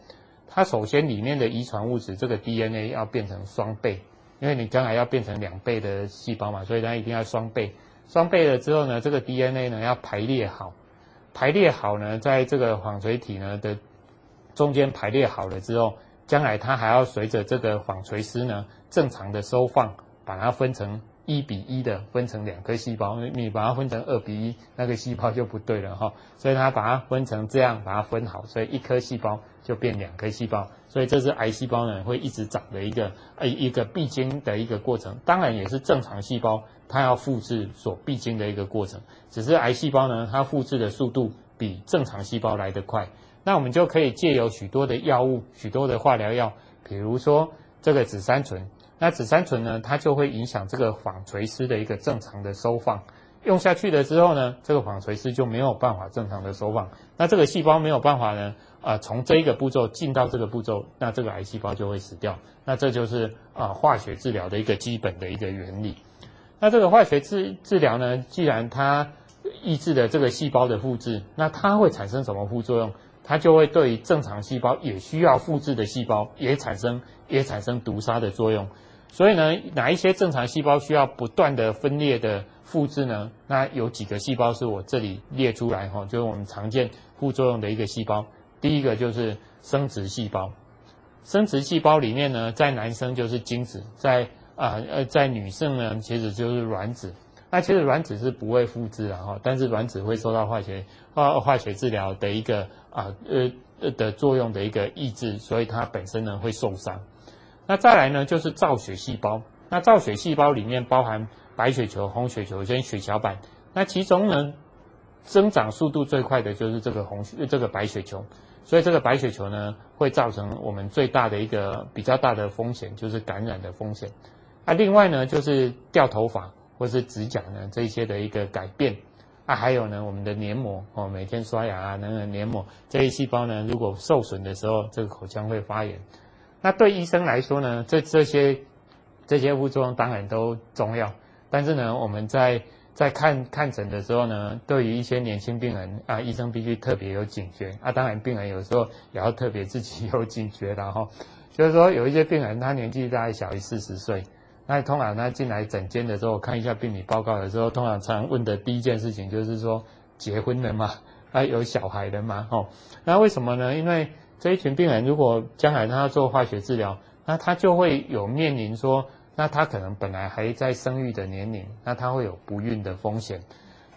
Speaker 2: 它首先里面的遗传物质这个 DNA 要变成双倍，因为你将来要变成两倍的细胞嘛，所以它一定要双倍。双倍了之后呢，这个 DNA 呢要排列好，排列好呢，在这个纺锤体呢的中间排列好了之后。将来它还要随着这个纺锤丝呢正常的收放，把它分成一比一的分成两颗细胞。你把它分成二比一，那个细胞就不对了哈。所以它把它分成这样，把它分好，所以一颗细胞就变两颗细胞。所以这是癌细胞呢会一直长的一个呃一个必经的一个过程。当然也是正常细胞它要复制所必经的一个过程。只是癌细胞呢它复制的速度比正常细胞来得快。那我们就可以借由许多的药物、许多的化疗药，比如说这个紫杉醇。那紫杉醇呢，它就会影响这个纺锤丝的一个正常的收放。用下去了之后呢，这个纺锤丝就没有办法正常的收放。那这个细胞没有办法呢，啊、从这一个步骤进到这个步骤，那这个癌细胞就会死掉。那这就是啊、化学治疗的一个基本的一个原理。那这个化学治治疗呢，既然它抑制了这个细胞的复制，那它会产生什么副作用？它就会对正常细胞也需要复制的细胞也产生也产生毒杀的作用，所以呢，哪一些正常细胞需要不断的分裂的复制呢？那有几个细胞是我这里列出来哈，就是我们常见副作用的一个细胞。第一个就是生殖细胞，生殖细胞里面呢，在男生就是精子，在啊呃在女生呢其实就是卵子。那其实卵子是不会复制的哈，但是卵子会受到化学化化学治疗的一个啊呃的作用的一个抑制，所以它本身呢会受伤。那再来呢就是造血细胞，那造血细胞里面包含白血球、红血球跟血小板，那其中呢增长速度最快的就是这个红血这个白血球，所以这个白血球呢会造成我们最大的一个比较大的风险，就是感染的风险。那另外呢就是掉头发。或是指甲呢，这些的一个改变啊，还有呢，我们的黏膜哦，每天刷牙啊，那个黏膜这些细胞呢，如果受损的时候，这个口腔会发炎。那对医生来说呢，这这些这些副作用当然都重要，但是呢，我们在在看看诊的时候呢，对于一些年轻病人啊，医生必须特别有警觉啊。当然，病人有时候也要特别自己 有警觉的哈。就是说，有一些病人他年纪大概小于四十岁。那通常他进来诊间的时候，看一下病理报告的时候，通常常问的第一件事情就是说，结婚了吗？啊，有小孩了吗？哦，那为什么呢？因为这一群病人如果将来他要做化学治疗，那他就会有面临说，那他可能本来还在生育的年龄，那他会有不孕的风险。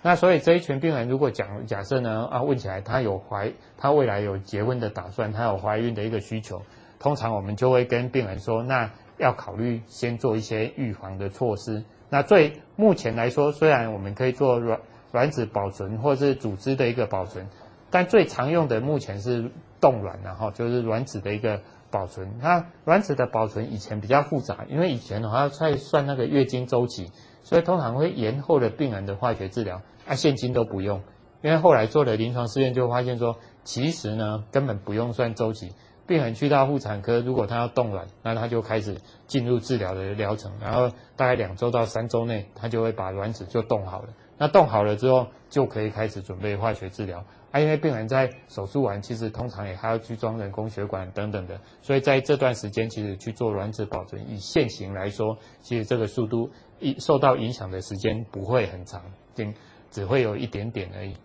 Speaker 2: 那所以这一群病人如果讲假设呢，啊，问起来他有怀，他未来有结婚的打算，他有怀孕的一个需求，通常我们就会跟病人说，那。要考虑先做一些预防的措施。那最目前来说，虽然我们可以做卵卵子保存或是组织的一个保存，但最常用的目前是冻卵，然后就是卵子的一个保存。那卵子的保存以前比较复杂，因为以前的话要再算那个月经周期，所以通常会延后了病人的化学治疗。啊，现今都不用，因为后来做了临床试验就发现说，其实呢根本不用算周期。病人去到妇产科，如果他要冻卵，那他就开始进入治疗的疗程，然后大概两周到三周内，他就会把卵子就冻好了。那冻好了之后，就可以开始准备化学治疗。啊，因为病人在手术完，其实通常也还要去装人工血管等等的，所以在这段时间，其实去做卵子保存，以现行来说，其实这个速度一受到影响的时间不会很长，仅只会有一点点而已。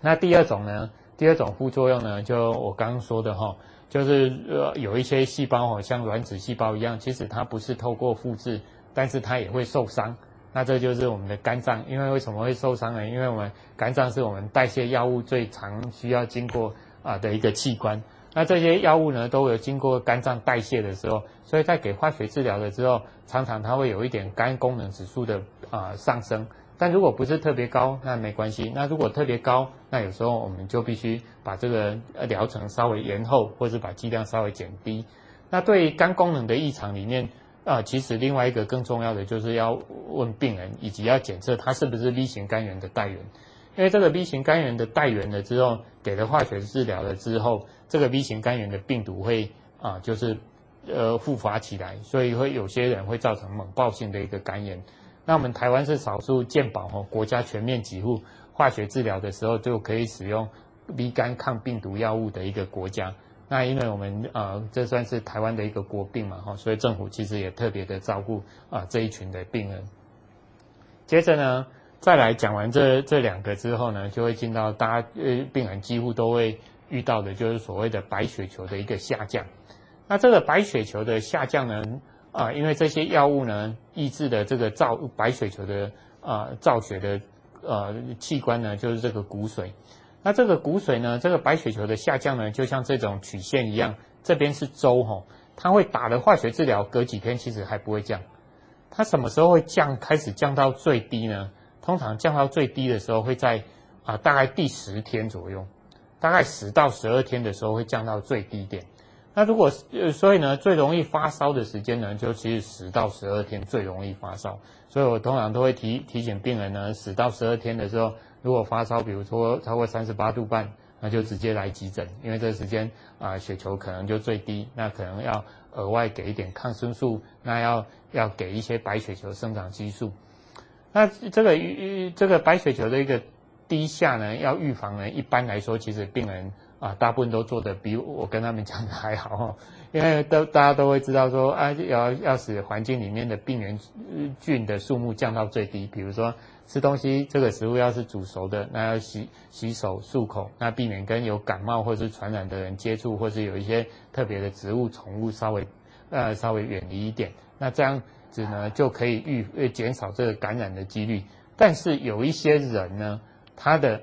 Speaker 2: 那第二种呢？第二种副作用呢，就我刚刚说的哈。就是呃有一些细胞哦，像卵子细胞一样，其实它不是透过复制，但是它也会受伤。那这就是我们的肝脏，因为为什么会受伤呢？因为我们肝脏是我们代谢药物最常需要经过啊的一个器官。那这些药物呢，都有经过肝脏代谢的时候，所以在给化学治疗的时候，常常它会有一点肝功能指数的啊、上升。但如果不是特别高，那没关系。那如果特别高，那有时候我们就必须把这个疗程稍微延后，或是把剂量稍微减低。那对肝功能的异常里面，啊、其实另外一个更重要的就是要问病人，以及要检测他是不是 V 型肝炎的带原。因为这个 V 型肝炎的带原了之后，给了化学治疗了之后，这个 V 型肝炎的病毒会啊、就是呃复发起来，所以会有些人会造成猛爆性的一个肝炎。那我们台湾是少数健保哦，国家全面给付化学治疗的时候就可以使用 B 肝抗病毒药物的一个国家。那因为我们呃这算是台湾的一个国病嘛哈，所以政府其实也特别的照顾啊这一群的病人。接着呢，再来讲完这这两个之后呢，就会进到大家呃病人几乎都会遇到的，就是所谓的白血球的一个下降。那这个白血球的下降呢？啊，因为这些药物呢，抑制的这个造白血球的啊造血的呃器官呢，就是这个骨髓。那这个骨髓呢，这个白血球的下降呢，就像这种曲线一样，这边是周吼，它会打了化学治疗，隔几天其实还不会降。它什么时候会降？开始降到最低呢？通常降到最低的时候会在啊大概第十天左右，大概十到十二天的时候会降到最低点。那如果呃，所以呢，最容易发烧的时间呢，就其实十到十二天最容易发烧。所以我通常都会提提醒病人呢，十到十二天的时候，如果发烧，比如说超过三十八度半，那就直接来急诊，因为这个时间啊、血球可能就最低，那可能要额外给一点抗生素，那要要给一些白血球生长激素。那这个这个白血球的一个低下呢，要预防呢，一般来说，其实病人。啊，大部分都做的比我跟他们讲的还好，因为都大家都会知道说，啊，要要使环境里面的病原菌的数目降到最低，比如说吃东西，这个食物要是煮熟的，那要洗洗手漱口，那避免跟有感冒或是传染的人接触，或是有一些特别的植物、宠物稍微呃稍微远离一点，那这样子呢就可以预呃减少这个感染的几率。但是有一些人呢，他的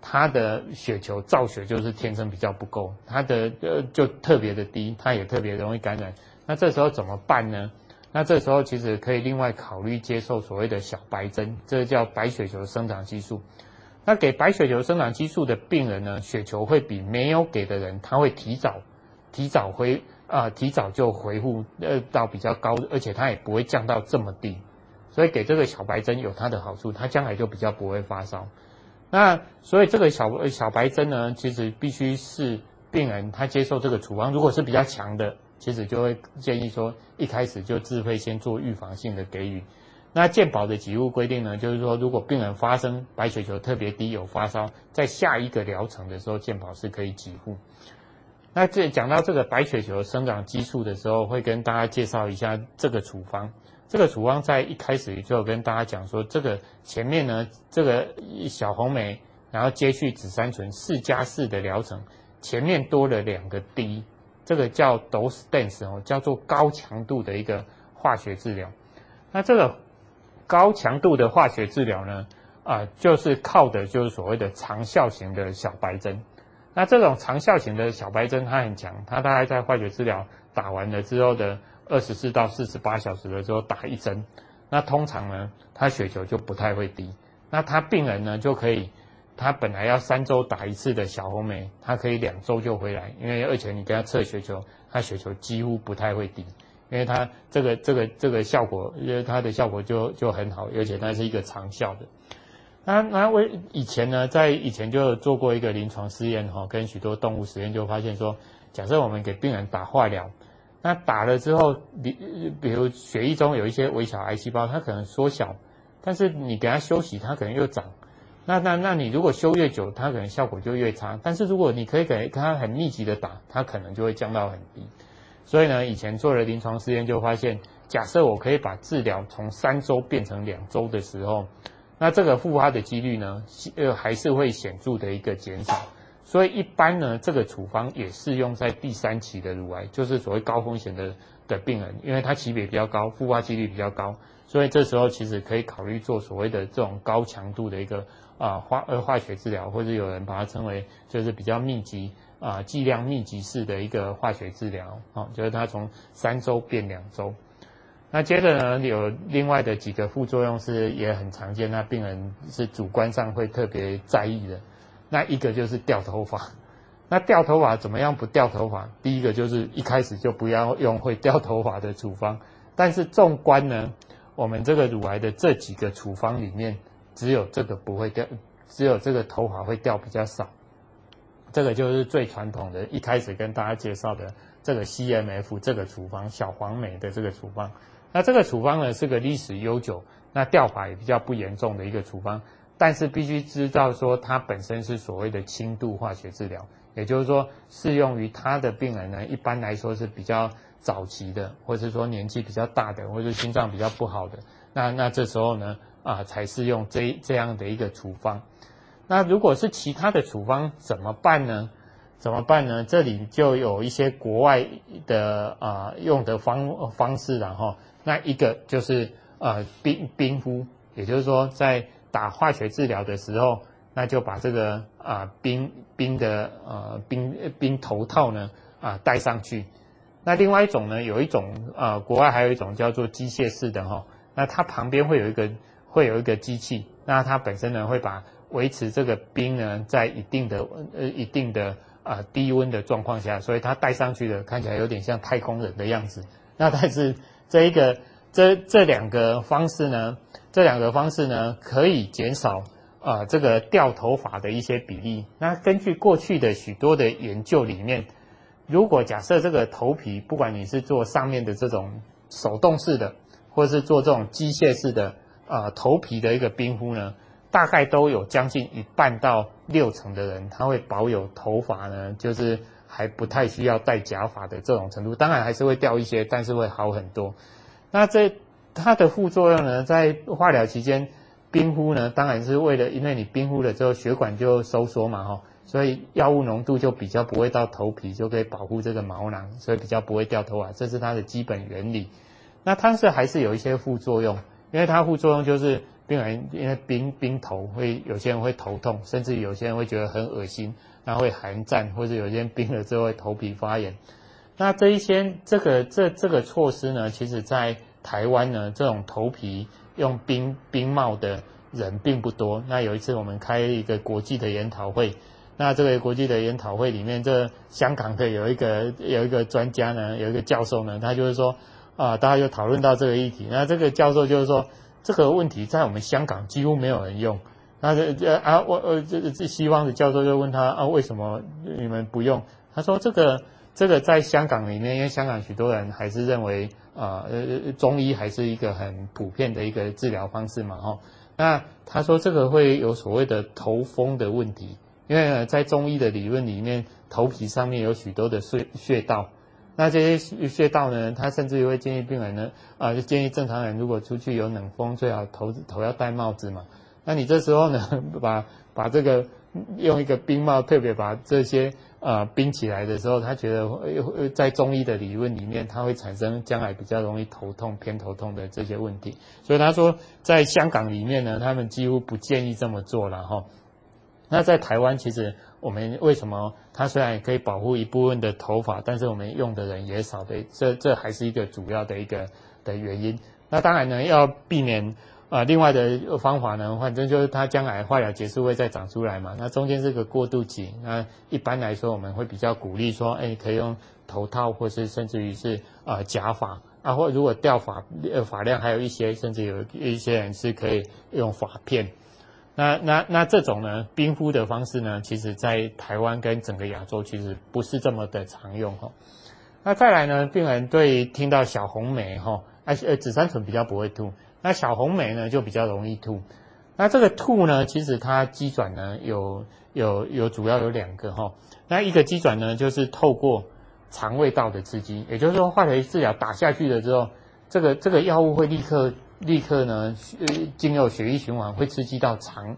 Speaker 2: 他的血球造血就是天生比较不够，他的呃就特别的低，他也特别容易感染。那这时候怎么办呢？那这时候其实可以另外考虑接受所谓的小白针，这个叫白血球生长激素。那给白血球生长激素的病人呢，血球会比没有给的人，他会提早提早恢啊、提早就恢复呃到比较高，而且他也不会降到这么低。所以给这个小白针有它的好处，他将来就比较不会发烧。那所以这个小小白针呢，其实必须是病人他接受这个处方，如果是比较强的，其实就会建议说一开始就自费先做预防性的给予。那健保的给付规定呢，就是说如果病人发生白血球特别低有发烧，在下一个疗程的时候，健保是可以给付。那这讲到这个白血球生长激素的时候，会跟大家介绍一下这个处方。这个处方在一开始就跟大家讲说，这个前面呢，这个小红莓，然后接续紫杉醇四加四的疗程，前面多了两个 D，这个叫 dose dense 哦，叫做高强度的一个化学治疗。那这个高强度的化学治疗呢，啊、就是靠的就是所谓的长效型的小白针。那这种长效型的小白针它很强，它大概在化学治疗打完了之后的。二十四到四十八小时的时候打一针，那通常呢，他血球就不太会低。那他病人呢就可以，他本来要三周打一次的小红梅，他可以两周就回来，因为而且你给他测血球，他血球几乎不太会低，因为他这个这个这个效果，因为它的效果就就很好，而且它是一个长效的。那那我以前呢，在以前就做过一个临床试验哈，跟许多动物实验就发现说，假设我们给病人打化疗。那打了之后，比比如血液中有一些微小癌细胞，它可能缩小，但是你给它休息，它可能又长。那那那你如果修越久，它可能效果就越差。但是如果你可以给它很密集的打，它可能就会降到很低。所以呢，以前做了临床试验就发现，假设我可以把治疗从三周变成两周的时候，那这个复发的几率呢，呃还是会显著的一个减少。所以一般呢，这个处方也适用在第三期的乳癌，就是所谓高风险的的病人，因为它级别比较高，复发几率比较高，所以这时候其实可以考虑做所谓的这种高强度的一个啊化呃化学治疗，或者有人把它称为就是比较密集啊剂量密集式的一个化学治疗，哦，就是它从三周变两周。那接着呢，有另外的几个副作用是也很常见，那病人是主观上会特别在意的。那一个就是掉头发。那掉头发怎么样不掉头发？第一个就是一开始就不要用会掉头发的处方。但是纵观呢，我们这个乳癌的这几个处方里面，只有这个不会掉，只有这个头发会掉比较少。这个就是最传统的，一开始跟大家介绍的这个 CMF 这个处方，小黄梅的这个处方。那这个处方呢，是个历史悠久，那掉发也比较不严重的一个处方，但是必须知道说它本身是所谓的轻度化学治疗，也就是说适用于他的病人呢，一般来说是比较早期的，或者是说年纪比较大的，或者是心脏比较不好的，那那这时候呢，啊才是用这这样的一个处方。那如果是其他的处方怎么办呢？怎么办呢？这里就有一些国外的啊用的方方式，然后。那一个就是呃冰冰敷，也就是说在打化学治疗的时候，那就把这个啊、冰冰的呃冰冰头套呢啊、戴上去。那另外一种呢，有一种啊、国外还有一种叫做机械式的哈，那它旁边会有一个会有一个机器，那它本身呢会把维持这个冰呢在一定的呃一定的、呃、低温的状况下，所以它戴上去的看起来有点像太空人的样子。那但是。这一个这这两个方式呢，这两个方式呢，可以减少啊、这个掉头发的一些比例。那根据过去的许多的研究里面，如果假设这个头皮，不管你是做上面的这种手动式的，或是做这种机械式的、呃、头皮的一个冰敷呢，大概都有将近一半到六成的人，他会保有头发呢，就是。还不太需要戴假发的这种程度，当然还是会掉一些，但是会好很多。那这它的副作用呢，在化疗期间冰敷呢，当然是为了，因为你冰敷了之后血管就收缩嘛，哈，所以药物浓度就比较不会到头皮，就可以保护这个毛囊，所以比较不会掉头发，这是它的基本原理。那它是还是有一些副作用，因为它副作用就是病人因为冰冰头会有些人会头痛，甚至有些人会觉得很恶心。然后会寒战，或者有些人冰了之后会头皮发炎。那这一些这个这这个措施呢，其实在台湾呢，这种头皮用冰冰帽的人并不多。那有一次我们开一个国际的研讨会，那这个国际的研讨会里面，这香港的有一个有一个专家呢，有一个教授呢，他就是说啊，大家就讨论到这个议题。那这个教授就是说，这个问题在我们香港几乎没有人用。那这这啊，我呃这这希望的教授就问他啊，为什么你们不用？他说这个这个在香港里面，因为香港许多人还是认为啊呃中医还是一个很普遍的一个治疗方式嘛哈。那他说这个会有所谓的头风的问题，因为呢在中医的理论里面，头皮上面有许多的穴穴道，那这些穴道呢，他甚至于会建议病人呢啊，就建议正常人如果出去有冷风，最好头头要戴帽子嘛。那你这时候呢，把把这个用一个冰帽特别把这些啊、呃、冰起来的时候，他觉得在中医的理论里面，它会产生将来比较容易头痛、偏头痛的这些问题。所以他说，在香港里面呢，他们几乎不建议这么做了哈。那在台湾，其实我们为什么它虽然可以保护一部分的头发，但是我们用的人也少的，这这还是一个主要的一个的原因。那当然呢，要避免。啊，另外的方法呢，反正就是它将来化疗结束会再长出来嘛。那中间是个过渡期，那一般来说我们会比较鼓励说，哎，可以用头套，或是甚至于是啊假发啊，或如果掉发呃发量还有一些，甚至有一些人是可以用发片。那那那这种呢，冰敷的方式呢，其实在台湾跟整个亚洲其实不是这么的常用哈。那再来呢，病人对听到小红梅哈，而且紫杉醇比较不会吐。那小红梅呢就比较容易吐，那这个吐呢，其实它机转呢有有有主要有两个哈，那一个机转呢就是透过肠胃道的刺激，也就是说化学治疗打下去了之后，这个这个药物会立刻立刻呢呃经由血液循环会刺激到肠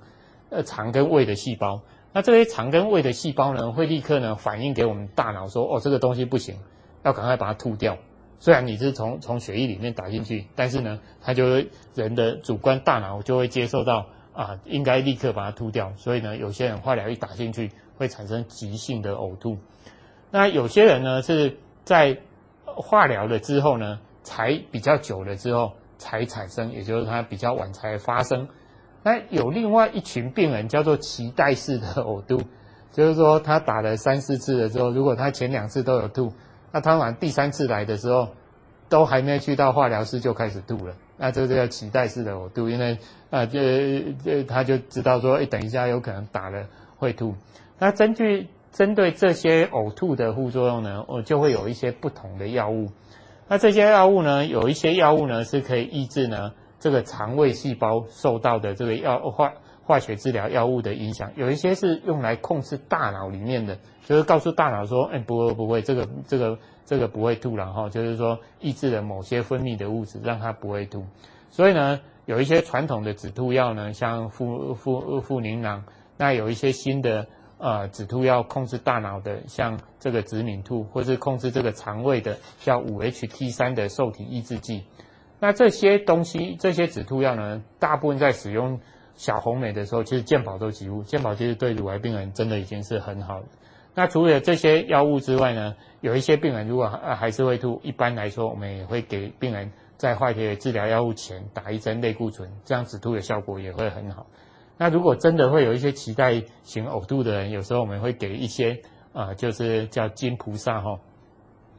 Speaker 2: 呃肠跟胃的细胞，那这些肠跟胃的细胞呢会立刻呢反映给我们大脑说哦这个东西不行，要赶快把它吐掉。虽然你是从从血液里面打进去，但是呢，它就会人的主观大脑就会接受到啊，应该立刻把它吐掉。所以呢，有些人化疗一打进去，会产生急性的呕吐。那有些人呢是在化疗了之后呢，才比较久了之后才产生，也就是他比较晚才发生。那有另外一群病人叫做期待式的呕吐，就是说他打了三四次了之后，如果他前两次都有吐，那他往第三次来的时候，都还没去到化疗室就开始吐了，那这个叫期待式的呕吐，因为啊，这这他就知道说，哎，等一下有可能打了会吐。那针据针对这些呕吐的副作用呢，我就会有一些不同的药物。那这些药物呢，有一些药物呢是可以抑制呢。这个肠胃细胞受到的这个药化化学治疗药物的影响，有一些是用来控制大脑里面的，就是告诉大脑说，哎，不会不会，这个这个这个不会吐了哈，就是说抑制了某些分泌的物质，让它不会吐。所以呢，有一些传统的止吐药呢，像富富富宁囊，那有一些新的呃止吐药控制大脑的，像这个直敏吐，或是控制这个肠胃的，叫五 HT 三的受体抑制剂。那这些东西，这些止吐药呢，大部分在使用小红莓的时候，其实健保都给付。健保其实对乳癌病人真的已经是很好的。那除了这些药物之外呢，有一些病人如果还是会吐，一般来说，我们也会给病人在化学治疗药物前打一针类固醇，这样止吐的效果也会很好。那如果真的会有一些期待型呕吐的人，有时候我们会给一些啊、呃，就是叫金菩萨哈。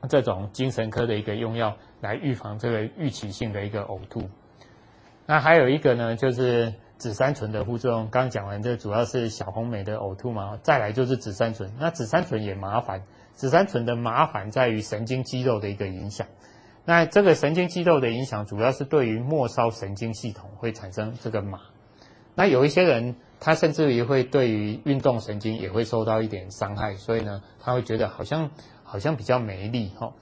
Speaker 2: 这种精神科的一个用药来预防这个预期性的一个呕吐。那还有一个呢，就是紫杉醇的副作用。刚刚讲完，这主要是小红莓的呕吐嘛。再来就是紫杉醇。那紫杉醇也麻烦，紫杉醇的麻烦在于神经肌肉的一个影响。那这个神经肌肉的影响，主要是对于末梢神经系统会产生这个麻。那有一些人，他甚至于会对于运动神经也会受到一点伤害，所以呢，他会觉得好像。好像比较没力哈，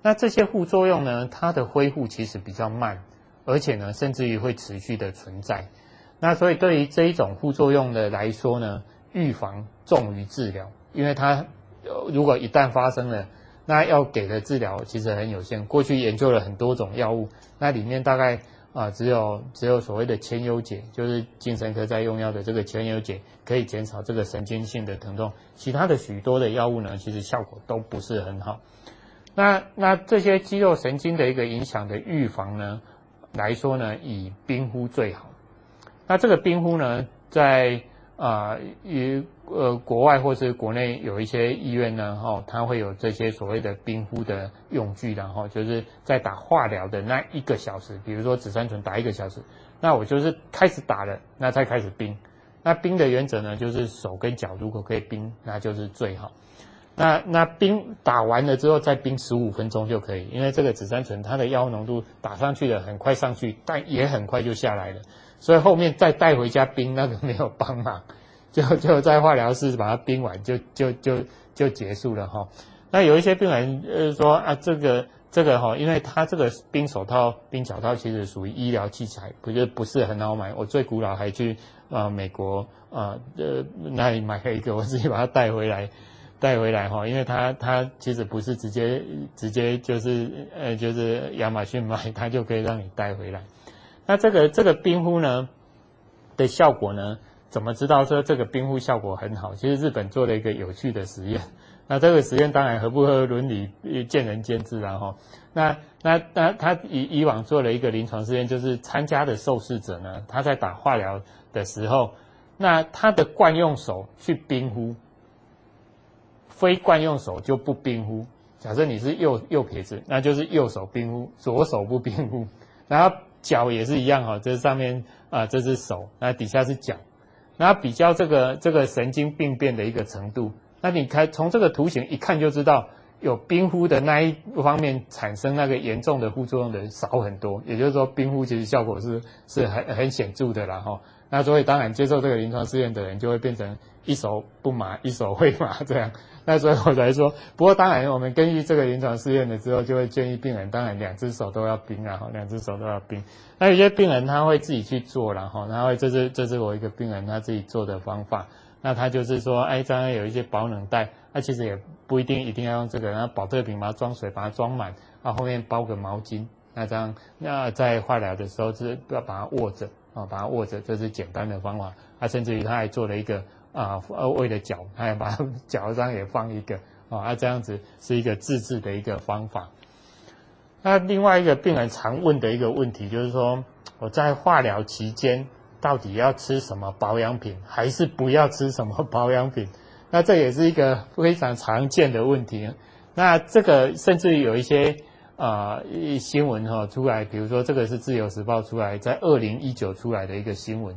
Speaker 2: 那这些副作用呢，它的恢复其实比较慢，而且呢，甚至于会持续的存在。那所以对于这一种副作用的来说呢，预防重于治疗，因为它如果一旦发生了，那要给的治疗其实很有限。过去研究了很多种药物，那里面大概啊只有只有所谓的千忧解，就是精神科在用药的这个千忧解。可以减少这个神经性的疼痛，其他的许多的药物呢，其实效果都不是很好。那那这些肌肉神经的一个影响的预防呢来说呢，以冰敷最好。那这个冰敷呢，在啊与呃国外或是国内有一些医院呢，哈，它会有这些所谓的冰敷的用具，然后就是在打化疗的那一个小时，比如说紫杉醇打一个小时，那我就是开始打了，那再开始冰。那冰的原则呢，就是手跟脚如果可以冰，那就是最好。那那冰打完了之后再冰十五分钟就可以，因为这个紫杉醇它的药物浓度打上去了很快上去，但也很快就下来了，所以后面再带回家冰那个没有帮忙，就就在化疗室把它冰完就就就就结束了哈。那有一些病人呃说啊这个。这个哈，因为它这个冰手套、冰脚套其实属于医疗器材，不就不是很好买。我最古老还去啊、美国啊呃那里买了一个，我自己把它带回来，带回来哈，因为它它其实不是直接直接就是呃就是亚马逊买，它就可以让你带回来。那这个这个冰敷呢的效果呢，怎么知道说这个冰敷效果很好？其实日本做了一个有趣的实验。那这个实验当然合不合伦理，见仁见智啦哈。那那那他以以往做了一个临床试验，就是参加的受试者呢，他在打化疗的时候，那他的惯用手去冰敷，非惯用手就不冰敷。假设你是右右撇子，那就是右手冰敷，左手不冰敷。然后脚也是一样哈，这上面啊这是手，那底下是脚，那比较这个这个神经病变的一个程度。那你看，从这个图形一看就知道，有冰敷的那一方面产生那个严重的副作用的人少很多。也就是说，冰敷其实效果是是很很显著的啦哈。那所以当然接受这个临床试验的人就会变成一手不麻，一手会麻这样。那所以我才说，不过当然我们根据这个临床试验的之后，就会建议病人当然两只手都要冰啊，两只手都要冰。那有些病人他会自己去做然后，他会这是这是我一个病人他自己做的方法。那他就是说，哎，这样有一些保冷袋，那其实也不一定一定要用这个，然后保特瓶把它装水，把它装满，然后后面包个毛巾，那这样，那在化疗的时候就是要把它握着啊，把它握着，这是简单的方法。啊甚至于他还做了一个啊呃胃的角，他还把 脚上也放一个啊，这样子是一个自制的一个方法。那另外一个病人常问的一个问题就是说，我在化疗期间到底要吃什么保养品，还是不要吃什么保养品？那这也是一个非常常见的问题。那这个甚至于有一些啊、呃、新闻哈出来，比如说这个是自由时报出来，在二零一九出来的一个新闻，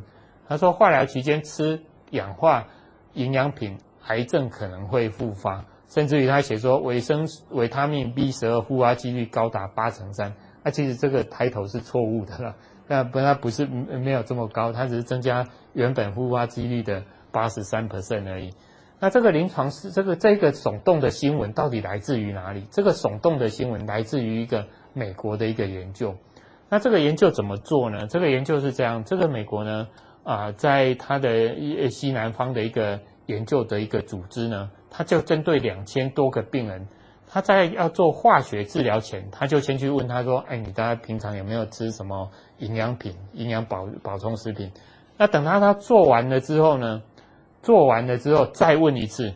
Speaker 2: 他说化疗期间吃氧化营养品，癌症可能会复发。甚至于他写说维生维他命 B 十二复发几率高达八成三，那其实这个抬头是错误的了，那不它不是没有这么高，它只是增加原本复发几率的八十三 percent 而已。那这个临床是这个这个耸动的新闻到底来自于哪里？这个耸动的新闻来自于一个美国的一个研究。那这个研究怎么做呢？这个研究是这样，这个美国呢啊，在它的西南方的一个研究的一个组织呢。他就针对两千多个病人，他在要做化学治疗前，他就先去问他说：“哎，你大家平常有没有吃什么营养品、营养保补充食品？”那等他他做完了之后呢，做完了之后再问一次，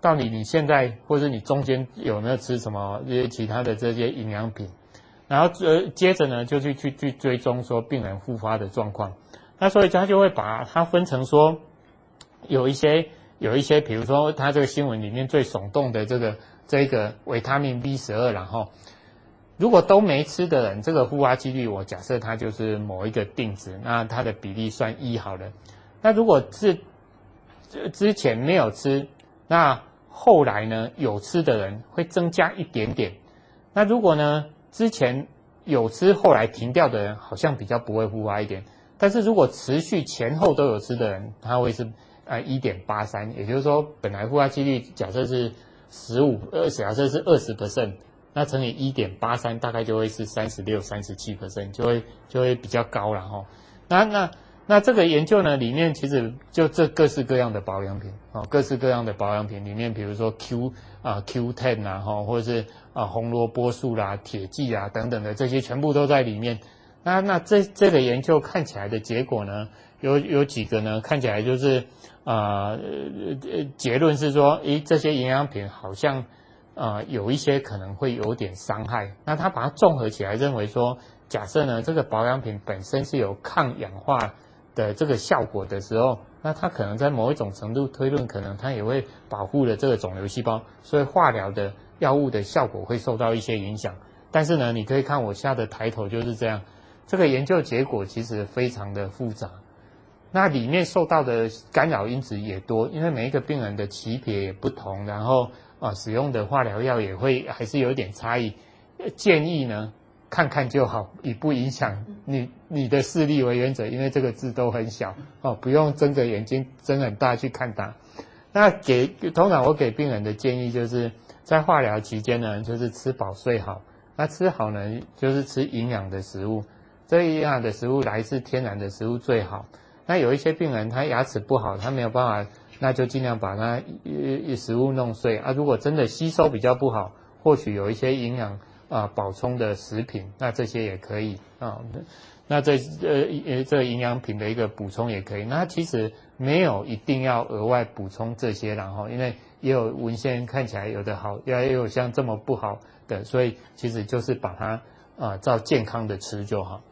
Speaker 2: 到底你现在或者你中间有没有吃什么这些其他的这些营养品？然后呃接着呢就去去去追踪说病人复发的状况。那所以他就会把它分成说有一些。有一些，比如说他这个新闻里面最耸动的这个这个维他命 B 十二，然后如果都没吃的人，这个复发几率我假设它就是某一个定值，那它的比例算一好了。那如果是之前没有吃，那后来呢有吃的人会增加一点点。那如果呢之前有吃后来停掉的人，好像比较不会复发一点。但是如果持续前后都有吃的人，他会是。呃，一点八三，也就是说，本来复发几率假设是十五，呃，假设是二十 percent，那乘以一点八三，大概就会是三十六、三十七 percent，就会就会比较高了哈。那那那这个研究呢，里面其实就这各式各样的保养品啊，各式各样的保养品里面，比如说 Q 啊 Q ten 啊，哈，或者是啊红萝卜素啦、铁剂啊等等的这些全部都在里面。那那这这个研究看起来的结果呢，有有几个呢？看起来就是。啊、呃，结论是说，诶，这些营养品好像，啊、有一些可能会有点伤害。那他把它综合起来，认为说，假设呢，这个保养品本身是有抗氧化的这个效果的时候，那它可能在某一种程度推论，可能它也会保护了这个肿瘤细胞，所以化疗的药物的效果会受到一些影响。但是呢，你可以看我下的抬头就是这样，这个研究结果其实非常的复杂。那里面受到的干扰因子也多，因为每一个病人的级别也不同，然后啊使用的化疗药也会还是有点差异。建议呢，看看就好，以不影响你你的视力为原则，因为这个字都很小哦，不用睁着眼睛睁很大去看它。那给通常我给病人的建议就是在化疗期间呢，就是吃饱睡好。那吃好呢，就是吃营养的食物，这营养的食物来自天然的食物最好。那有一些病人他牙齿不好，他没有办法，那就尽量把它食物弄碎啊。如果真的吸收比较不好，或许有一些营养啊补充的食品，那这些也可以啊。那这呃呃这营养品的一个补充也可以。那其实没有一定要额外补充这些，然后因为也有文献看起来有的好，也有像这么不好的，所以其实就是把它啊照健康的吃就好。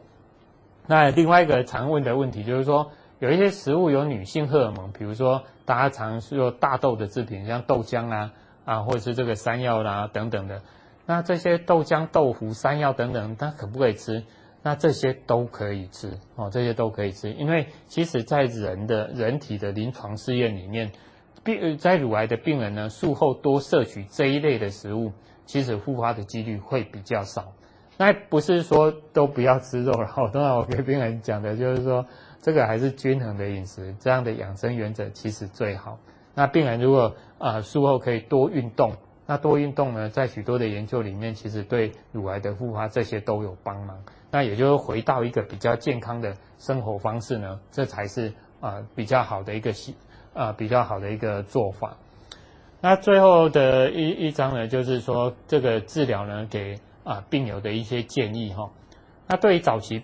Speaker 2: 那另外一个常问的问题就是说。有一些食物有女性荷尔蒙，比如说大家常说大豆的制品，像豆浆啊啊，或者是这个山药啦、等等的。那这些豆浆、豆腐、山药等等，它可不可以吃？那这些都可以吃哦，这些都可以吃。因为其实在人的人体的临床试验里面，病在乳癌的病人呢，术后多摄取这一类的食物，其实复发的几率会比较少。那不是说都不要吃肉了。好，当然我给病人讲的就是说。这个还是均衡的饮食，这样的养生原则其实最好。那病人如果啊术后可以多运动，那多运动呢，在许多的研究里面，其实对乳癌的复发这些都有帮忙。那也就是回到一个比较健康的生活方式呢，这才是啊比较好的一个习啊比较好的一个做法。那最后的一一章呢，就是说这个治疗呢给啊病友的一些建议哈。那对于早期。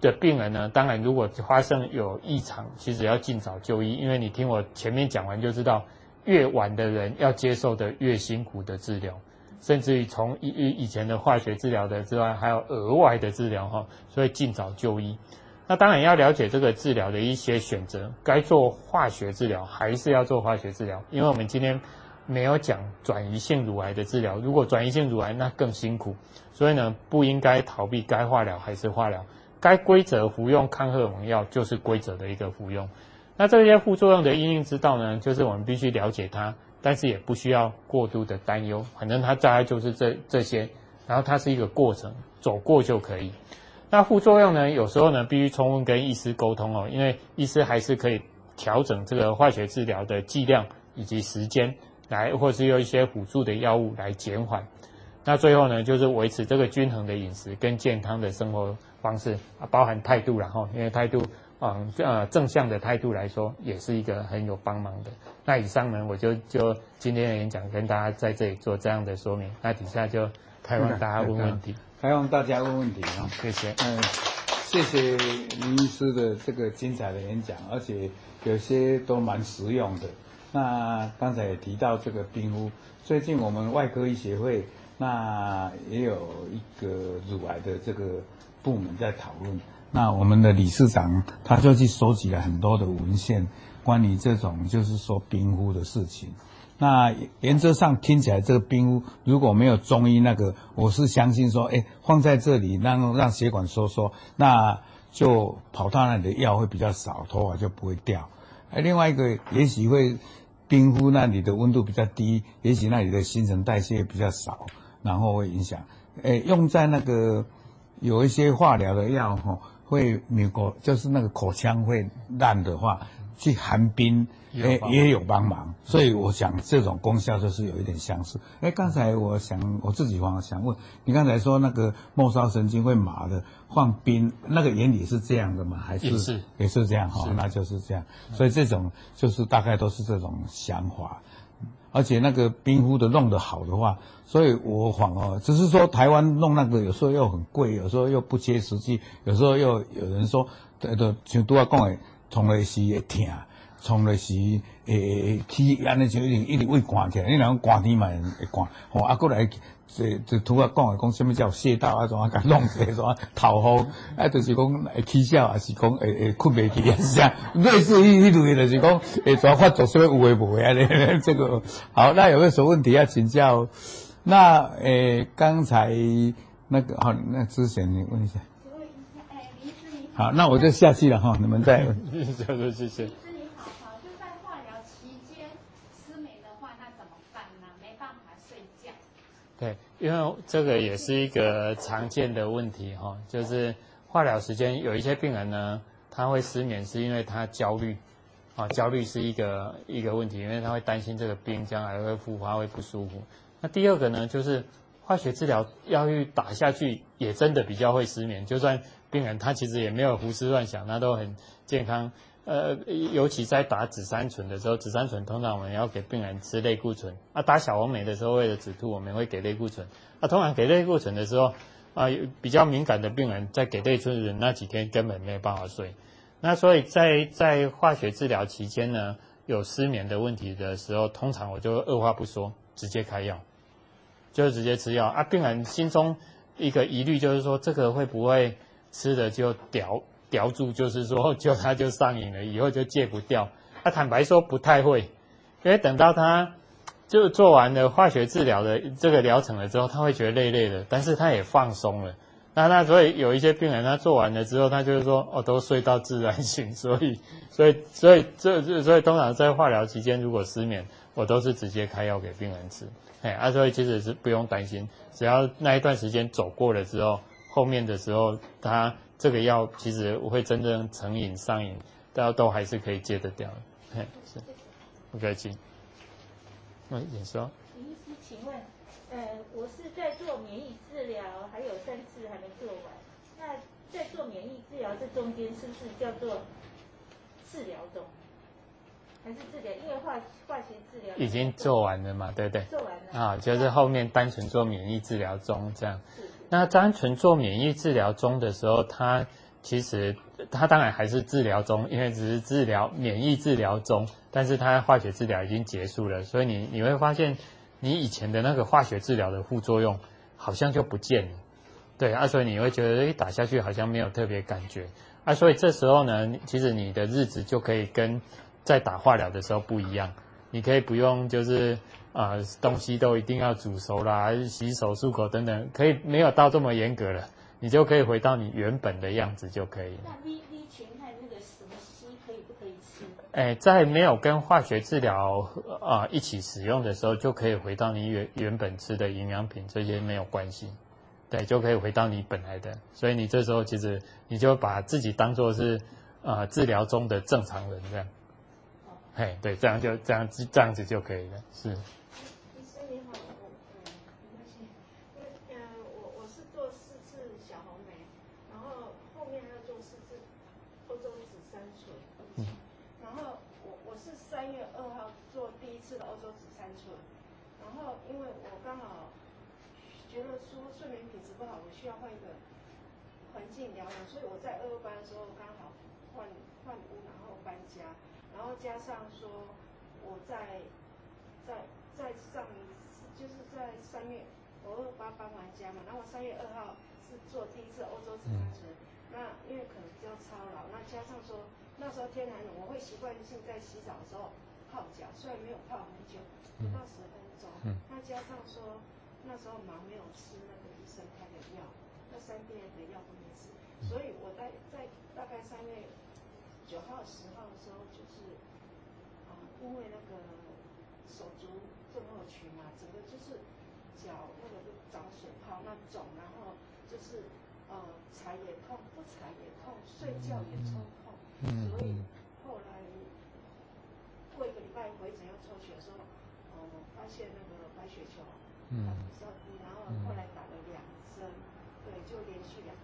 Speaker 2: 的病人呢，当然如果发生有异常，其实要尽早就医，因为你听我前面讲完就知道，越晚的人要接受的越辛苦的治疗，甚至于从以以前的化学治疗的之外，还有额外的治疗哈，所以尽早就医。那当然要了解这个治疗的一些选择，该做化学治疗还是要做化学治疗，因为我们今天。没有讲转移性乳癌的治疗，如果转移性乳癌那更辛苦，所以呢不应该逃避该化疗还是化疗，该规则服用抗荷尔蒙药就是规则的一个服用。那这些副作用的因应之道呢，就是我们必须了解它，但是也不需要过度的担忧，反正它大概就是这这些，然后它是一个过程，走过就可以。那副作用呢，有时候呢必须充分跟医师沟通哦，因为医师还是可以调整这个化学治疗的剂量以及时间。来，或是用一些辅助的药物来减缓。那最后呢，就是维持这个均衡的饮食跟健康的生活方式啊，包含态度然后，因为态度，嗯呃正向的态度来说，也是一个很有帮忙的。那以上呢，我就就今天的演讲跟大家在这里做这样的说明。那底下就开放大家问问题，
Speaker 1: 开放大家问问题啊，
Speaker 2: 谢谢。
Speaker 1: 嗯，谢谢林医师的这个精彩的演讲，而且有些都蛮实用的。那刚才也提到这个冰敷，最近我们外科医协会那也有一个乳癌的这个部门在讨论。那我们的理事长他就去收集了很多的文献，关于这种就是说冰敷的事情。那原则上听起来，这个冰敷如果没有中医那个，我是相信说，哎，放在这里让让血管收缩，那就跑到那里的药会比较少，头发就不会掉。哎，另外一个也许会。冰敷那里的温度比较低，也许那里的新陈代谢比较少，然后会影响。诶，用在那个有一些化疗的药哈，会美国就是那个口腔会烂的话，去寒冰。也也有帮忙，所以我想这种功效就是有一点相似。哎，刚才我想我自己想想问，你刚才说那个末梢神经会麻的，放冰那个原理是这样的吗？还是也是，也是这样哈？那就是这样。所以这种就是大概都是这种想法，而且那个冰敷的弄得好的话，所以我仿哦，只是说台湾弄那个有时候又很贵，有时候又不切实际，有时候又有人说，对对，像都要讲的，痛来是会疼。从来是诶诶起安尼就一定一直会寒起来，你若讲寒天嘛会寒，吼啊过来这这拄啊讲诶讲什么叫穴道啊，怎啊甲弄起怎啊头风，啊就是讲会起笑，还是讲会会困袂去啊？是啊，类似迄迄类就是讲会怎发作什么有诶无诶啊？咧这个好，那有没有什么问题要请教？那诶刚才那个好，那之前你问一下。请问一下，哎，林医师你好。那我就下去了哈，你们再问。谢谢谢谢。
Speaker 2: 对，因为这个也是一个常见的问题哈，就是化疗时间有一些病人呢，他会失眠，是因为他焦虑，啊，焦虑是一个一个问题，因为他会担心这个病将来会复发会不舒服。那第二个呢，就是化学治疗药物打下去，也真的比较会失眠，就算病人他其实也没有胡思乱想，他都很健康。呃，尤其在打紫杉醇的时候，紫杉醇通常我们要给病人吃类固醇。啊，打小红梅的时候，为了止吐，我们会给类固醇。啊，通常给类固醇的时候，啊，比较敏感的病人在给类固醇那几天根本没有办法睡。那所以在在化学治疗期间呢，有失眠的问题的时候，通常我就二话不说，直接开药，就直接吃药。啊，病人心中一个疑虑就是说，这个会不会吃的就掉？调住就是说，就他就上瘾了，以后就戒不掉。他坦白说不太会，因为等到他就做完了化学治疗的这个疗程了之后，他会觉得累累的，但是他也放松了。那那所以有一些病人他做完了之后，他就是说哦，都睡到自然醒。所以 所以所以这这所以通常在化疗期间如果失眠，我都是直接开药给病人吃。哎，啊，所以其实是不用担心，只要那一段时间走过了之后，后面的时候他。这个药其实我会真正成瘾上瘾，大家都还是可以戒得掉的。嘿，是，不客气。那你说。林医师，请问，
Speaker 3: 呃，我是在做免疫治疗，还有三次还没做完。那在做免疫治疗这中间，是不是叫做治疗中，还是治疗？因为化化学治疗
Speaker 2: 已经做完了嘛，对不对？
Speaker 3: 做完了。
Speaker 2: 啊，就是后面单纯做免疫治疗中这样。那单纯做免疫治疗中的时候，它其实它当然还是治疗中，因为只是治疗免疫治疗中，但是它化学治疗已经结束了，所以你你会发现，你以前的那个化学治疗的副作用好像就不见了，对啊，所以你会觉得诶打下去好像没有特别感觉。啊，所以这时候呢，其实你的日子就可以跟在打化疗的时候不一样，你可以不用就是啊、呃、东西都一定要煮熟啦，洗手漱口等等，可以没有到这么严格了。你就可以回到你原本的样子就可以了。
Speaker 3: 那 V V 群肽那个什么硒可以不可以吃？
Speaker 2: 哎，在没有跟化学治疗啊、呃、一起使用的时候，就可以回到你原原本吃的营养品，这些没有关系。对，就可以回到你本来的。所以你这时候其实你就把自己当做是啊、呃、治疗中的正常人这样。嘿，对，这样就这样这样子就可以了，是。
Speaker 4: 觉得说睡眠品质不好，我需要换一个环境疗养，所以我在二二班的时候刚好换换屋，然后搬家，然后加上说我在在在上一次就是在三月我二八搬完家嘛，然后我三月二号是做第一次欧洲紫杉醇，那因为可能比较操劳，那加上说那时候天还冷，我会习惯性在洗澡的时候泡脚，虽然没有泡很久，不到十分钟，那加上说。那时候忙，没有吃那个医生开的药，那三天的药都没吃，所以我在在大概三月九号、十号的时候，就是啊、呃，因为那个手足症候群嘛，整个就是脚那个就长水泡那肿，然后就是呃踩也痛，不踩也痛，睡觉也抽痛，所以后来过一个礼拜回诊要抽血的时候，呃，发现那个白血球。嗯，比较低，然后后来打了两针，对，就连续两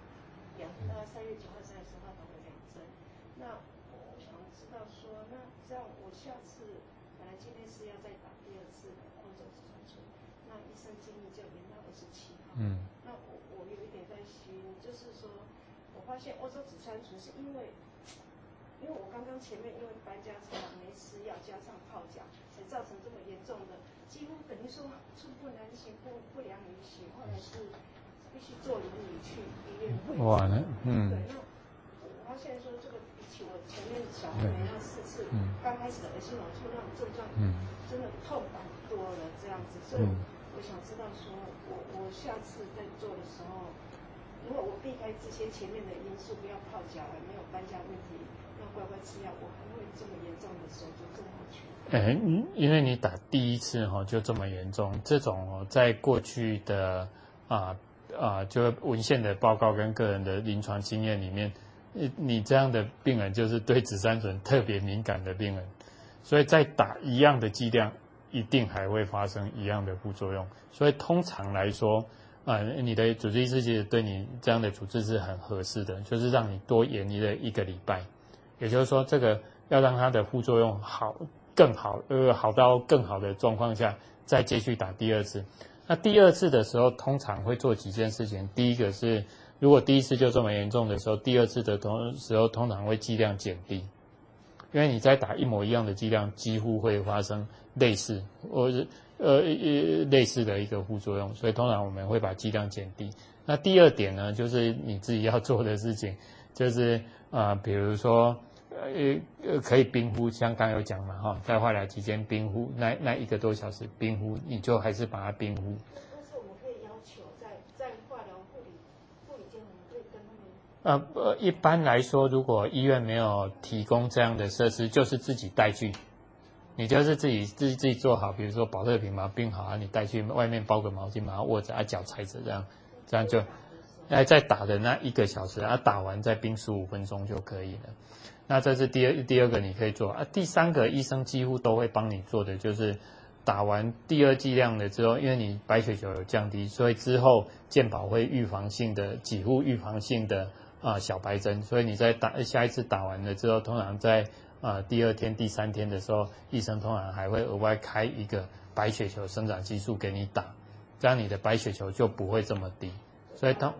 Speaker 4: 两，呃，三月九号、三月十号打了两针。那我想知道说，那这样我下次本来今天是要再打第二次的欧洲紫杉醇，那医生建议就延到二十七号。嗯，那我我有一点担心，就是说我发现欧洲紫杉醇是因为，因为我刚刚前面因为搬家车没吃药，加上泡脚，才造成这么严重的。几乎等于说寸步难行，不不良于行，后来是必须坐轮椅去医院。
Speaker 2: 哇，那嗯。
Speaker 4: 对，那我发现说这个比起我前面小妹妹那四次，嗯，刚开始的恶心呕吐那种症状，嗯，真的痛感多了这样子，所以我想知道说，我我下次在做的时候，如果我避开这些前面的因素，不要泡脚，还没有搬家问题，要乖乖吃药，我不会这么严重的手足症候群。
Speaker 2: 哎，因为你打第一次哈就这么严重，这种在过去的啊啊就文献的报告跟个人的临床经验里面，你你这样的病人就是对紫杉醇特别敏感的病人，所以在打一样的剂量，一定还会发生一样的副作用。所以通常来说，啊，你的主治医师其实对你这样的主治是很合适的，就是让你多延一个一个礼拜，也就是说，这个要让它的副作用好。更好，呃，好到更好的状况下，再继续打第二次。那第二次的时候，通常会做几件事情。第一个是，如果第一次就这么严重的时候，第二次的同时候通常会剂量减低，因为你在打一模一样的剂量，几乎会发生类似或者呃呃类似的一个副作用，所以通常我们会把剂量减低。那第二点呢，就是你自己要做的事情，就是啊、呃，比如说。呃呃，可以冰敷，像刚有讲嘛哈，在化疗期间冰敷，那那一个多小时冰敷，你就还是把它冰敷。
Speaker 4: 但是我们可以要求在在化疗护理护理间，我们可以跟他们。
Speaker 2: 呃呃，一般来说，如果医院没有提供这样的设施，就是自己带去，你就是自己自己自己做好，比如说保特瓶嘛，冰好啊，你带去外面包个毛巾，把它握着啊，脚踩着这样，这样就，哎，在打的那一个小时啊，打完再冰十五分钟就可以了。那这是第二第二个你可以做啊，第三个医生几乎都会帮你做的就是打完第二剂量了之后，因为你白血球有降低，所以之后健保会预防性的几乎预防性的啊小白针，所以你在打下一次打完了之后，通常在啊第二天第三天的时候，医生通常还会额外开一个白血球生长激素给你打，这样你的白血球就不会这么低，所以他。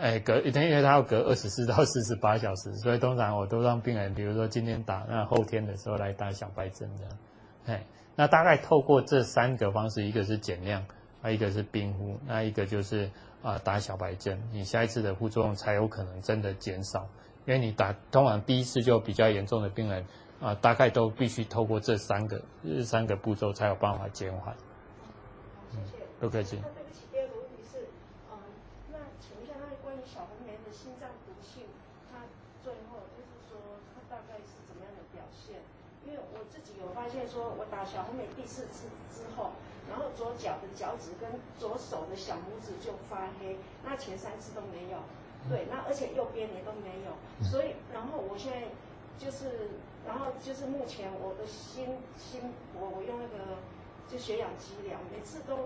Speaker 2: 哎，隔一天，因为他要隔二十四 到四十八小时，所以通常我都让病人，比如说今天打，那后天的时候来打小白针这样。哎，那大概透过这三个方式，一个是减量，啊，一个是冰敷，那一个就是啊打小白针，你下一次的副作用才有可能真的减少。因为你打通常第一次就比较严重的病人啊，大概都必须透过这三个这三个步骤才有办法
Speaker 4: 减缓。嗯，
Speaker 2: 不客
Speaker 4: 气。小红梅第四次之后，然后左脚的脚趾跟左手的小拇指就发黑，那前三次都没有，对，那而且右边也都没有，所以然后我现在就是，然后就是目前我的心心我我用那个就血氧机量，每次都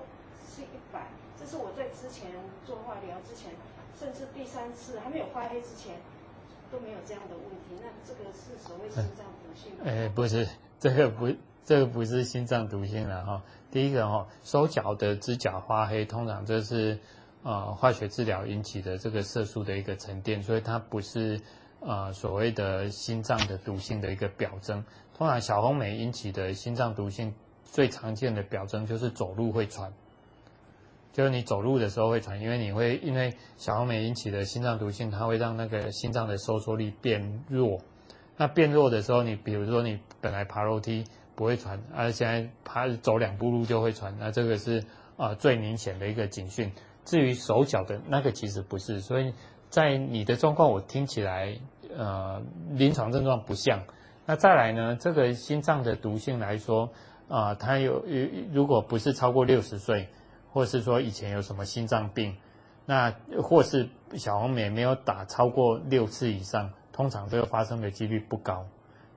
Speaker 4: 是一百，这是我在之前做化疗之前，甚至第三次还没有发黑之前都没有这样的问题，那这个是所谓心脏毒性？
Speaker 2: 哎，不是，这个不。这个不是心脏毒性了哈。第一个哈，手脚的指甲发黑，通常这是呃化学治疗引起的这个色素的一个沉淀，所以它不是呃所谓的心脏的毒性的一个表征。通常小红梅引起的心脏毒性最常见的表征就是走路会喘，就是你走路的时候会喘，因为你会因为小红梅引起的心脏毒性，它会让那个心脏的收缩力变弱。那变弱的时候，你比如说你本来爬楼梯。不会喘，而、啊、现在爬走两步路就会喘，那这个是啊、最明显的一个警讯。至于手脚的那个其实不是，所以在你的状况我听起来呃临床症状不像。那再来呢，这个心脏的毒性来说啊、它有如果不是超过六十岁，或是说以前有什么心脏病，那或是小红梅没有打超过六次以上，通常这个发生的几率不高。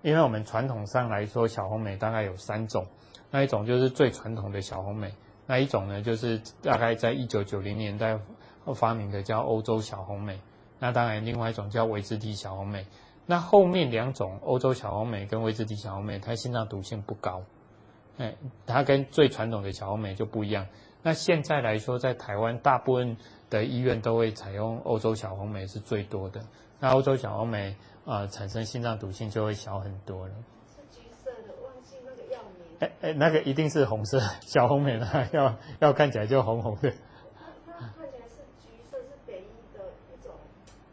Speaker 2: 因为我们传统上来说，小红莓大概有三种，那一种就是最传统的小红莓，那一种呢就是大概在一九九零年代发明的叫欧洲小红莓，那当然另外一种叫维兹蒂小红莓，那后面两种欧洲小红莓跟维兹蒂小红莓，它心脏毒性不高，哎，它跟最传统的小红莓就不一样。那现在来说，在台湾大部分的医院都会采用欧洲小红莓是最多的，那欧洲小红莓。啊、呃，产生心脏毒性就会小很多了。
Speaker 4: 是橘色的，忘记那个药名。
Speaker 2: 哎哎，那个一定是红色 小红梅呢，要要看起来就红红的。
Speaker 4: 它看起来是橘色，是北医的一种，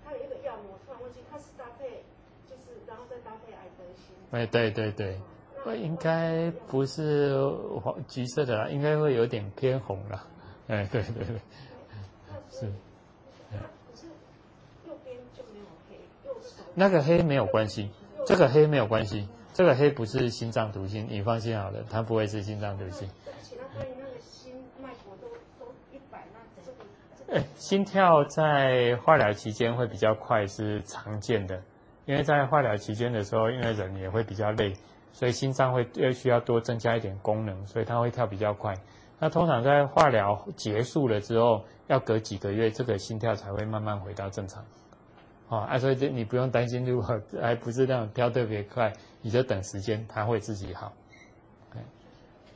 Speaker 4: 它有一个药名，我突然忘记，它是搭配，就是然后再搭配艾德西。
Speaker 2: 哎，对对对，那应该不是黄橘色的啦，应该会有点偏红啦。哎，对对对，是。那个黑没有关系，这个黑没有关系，这个黑不是心脏毒性，你放心好了，它不会是心脏毒性。哎，心跳在化疗期间会比较快是常见的，因为在化疗期间的时候，因为人也会比较累，所以心脏会又需要多增加一点功能，所以它会跳比较快。那通常在化疗结束了之后，要隔几个月，这个心跳才会慢慢回到正常。啊，所以这你不用担心，如果还不是那种跳特别快，你就等时间，它会自己好。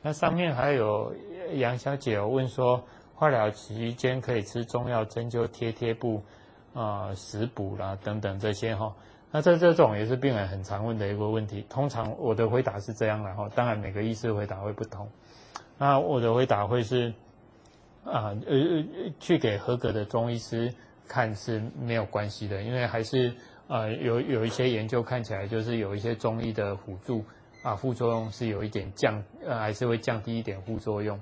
Speaker 2: 那上面还有杨小姐有问说，化疗期间可以吃中药、针灸、贴贴布啊、食补啦等等这些哈。那这这种也是病人很常问的一个问题。通常我的回答是这样的哈，当然每个医师回答会不同。那我的回答会是啊呃呃去给合格的中医师。看是没有关系的，因为还是呃有有一些研究看起来就是有一些中医的辅助啊，副作用是有一点降，呃还是会降低一点副作用。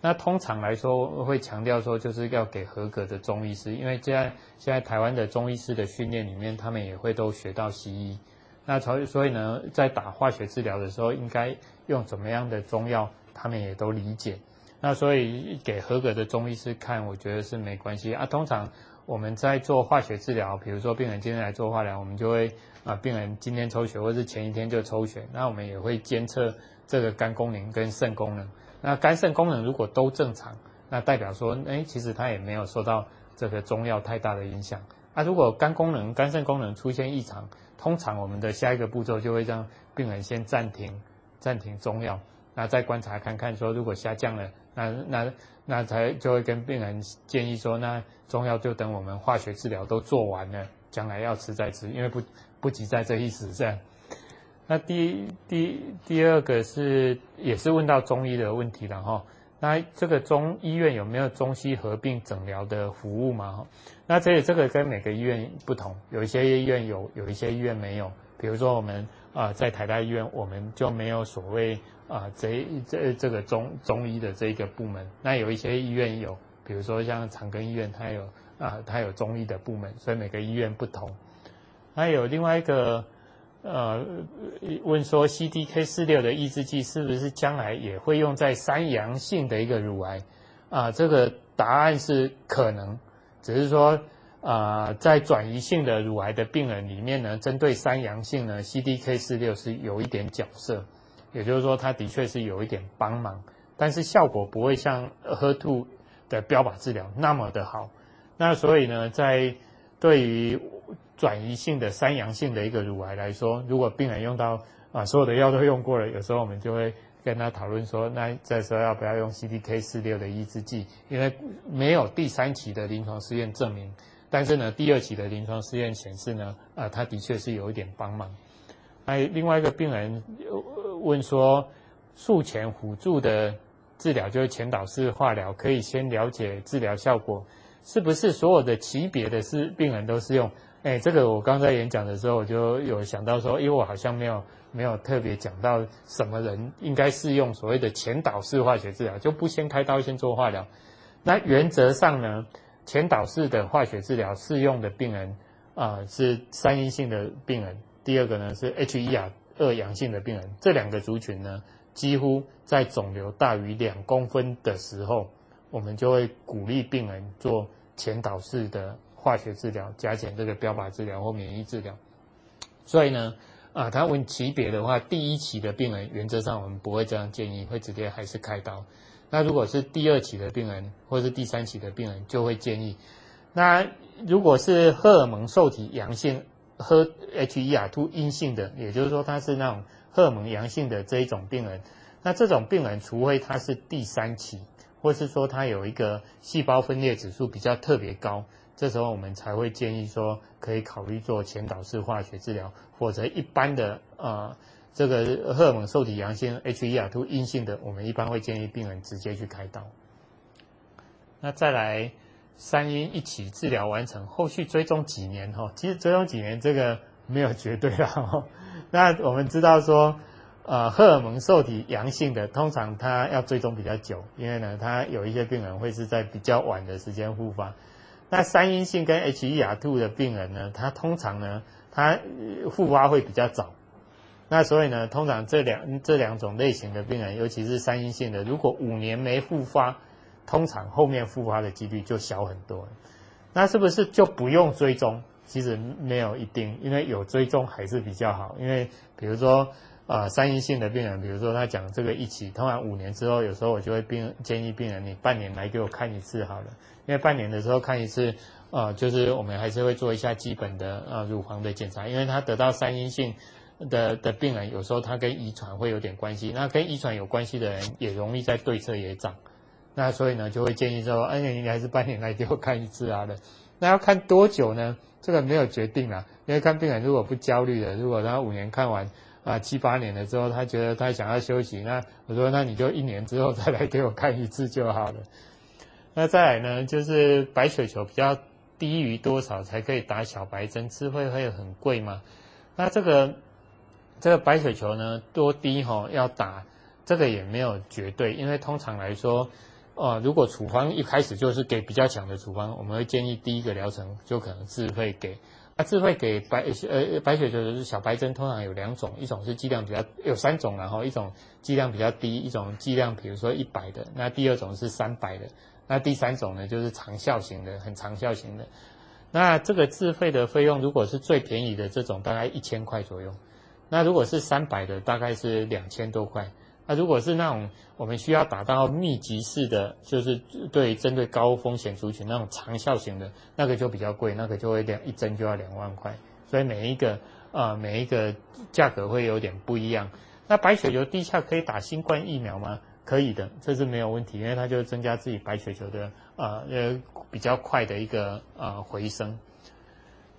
Speaker 2: 那通常来说会强调说就是要给合格的中医师，因为现在现在台湾的中医师的训练里面，他们也会都学到西医。那所以所以呢，在打化学治疗的时候，应该用怎么样的中药，他们也都理解。那所以给合格的中医师看，我觉得是没关系啊。通常。我们在做化学治疗，比如说病人今天来做化疗，我们就会啊，病人今天抽血或是前一天就抽血，那我们也会监测这个肝功能跟肾功能。那肝肾功能如果都正常，那代表说，哎，其实他也没有受到这个中药太大的影响。那如果肝功能、肝肾功能出现异常，通常我们的下一个步骤就会让病人先暂停暂停中药，那再观察看看说如果下降了，那那那才就会跟病人建议说，那中药就等我们化学治疗都做完了，将来要吃再吃，因为不不急在这一时这样。那第第第二个是也是问到中医的问题了哈。那这个中医院有没有中西合并诊疗的服务嘛？那这这个跟每个医院不同，有一些医院有，有一些医院没有。比如说我们啊、在台大医院，我们就没有所谓啊、这这这个中中医的这一个部门。那有一些医院有，比如说像长庚医院，它有啊、它有中医的部门，所以每个医院不同。还有另外一个。呃，问说 CDK 四六的抑制剂是不是将来也会用在三阳性的一个乳癌？啊、这个答案是可能，只是说啊、在转移性的乳癌的病人里面呢，针对三阳性呢，CDK 四六是有一点角色，也就是说它的确是有一点帮忙，但是效果不会像 HER2 的标靶治疗那么的好。那所以呢，在对于转移性的三阳性的一个乳癌来说，如果病人用到啊所有的药都用过了，有时候我们就会跟他讨论说，那这时候要不要用 CDK 四六的抑制剂？因为没有第三期的临床试验证明，但是呢，第二期的临床试验显示呢，啊，它的确是有一点帮忙。还有另外一个病人问说，术前辅助的治疗就是前导式化疗，可以先了解治疗效果，是不是所有的级别的是病人都是用？哎，这个我刚才演讲的时候，我就有想到说，因为我好像没有没有特别讲到什么人应该适用所谓的前导式化学治疗，就不先开刀先做化疗。那原则上呢，前导式的化学治疗适用的病人啊、是三阴性的病人，第二个呢是 HER HER2 阳性的病人，这两个族群呢，几乎在肿瘤大于两公分的时候，我们就会鼓励病人做前导式的。化学治疗加减这个标靶治疗或免疫治疗，所以呢，啊，他问级别的话，第一期的病人原则上我们不会这样建议，会直接还是开刀。那如果是第二期的病人或是第三期的病人，就会建议。那如果是荷尔蒙受体阳性喝 HER2 阴性的，也就是说他是那种荷尔蒙阳性的这一种病人，那这种病人除非他是第三期，或是说他有一个细胞分裂指数比较特别高。这时候我们才会建议说，可以考虑做前导式化学治疗，否则一般的呃这个荷尔蒙受体阳性 HER2 阴性的，我们一般会建议病人直接去开刀。那再来三阴一起治疗完成，后续追踪几年哈？其实追踪几年这个没有绝对啦。那我们知道说，呃荷尔蒙受体阳性的，通常它要追踪比较久，因为呢，它有一些病人会是在比较晚的时间复发。那三阴性跟 HER2 的病人呢，他通常呢，他复发会比较早。那所以呢，通常这两这两种类型的病人，尤其是三阴性的，如果五年没复发，通常后面复发的几率就小很多。那是不是就不用追踪？其实没有一定，因为有追踪还是比较好。因为比如说。呃，三阴性的病人，比如说他讲这个一期，通常五年之后，有时候我就会病建议病人，你半年来给我看一次好了，因为半年的时候看一次，呃，就是我们还是会做一下基本的呃乳房的检查，因为他得到三阴性的的病人，有时候他跟遗传会有点关系，那跟遗传有关系的人也容易在对侧也长，那所以呢就会建议说，哎，你还是半年来给我看一次啊的，那要看多久呢？这个没有决定啊，因为看病人如果不焦虑的，如果他五年看完。啊，七八年了之后，他觉得他想要休息，那我说，那你就一年之后再来给我看一次就好了。那再来呢，就是白血球比较低于多少才可以打小白针？吃会会很贵吗？那这个这个白血球呢，多低吼要打？这个也没有绝对，因为通常来说，呃，如果处方一开始就是给比较强的处方，我们会建议第一个疗程就可能自费给。啊，自费给白呃白血球的小白针通常有两种，一种是剂量比较有三种，然后一种剂量比较低，一种剂量比如说一百的，那第二种是三百的，那第三种呢就是长效型的，很长效型的。那这个自费的费用如果是最便宜的这种，大概一千块左右，那如果是三百的，大概是两千多块。那如果是那种我们需要打到密集式的，就是对针对高风险族群那种长效型的，那个就比较贵，那个就会两一针就要两万块，所以每一个、呃、每一个价格会有点不一样。那白血球低下可以打新冠疫苗吗？可以的，这是没有问题，因为它就增加自己白血球的呃呃比较快的一个呃回升。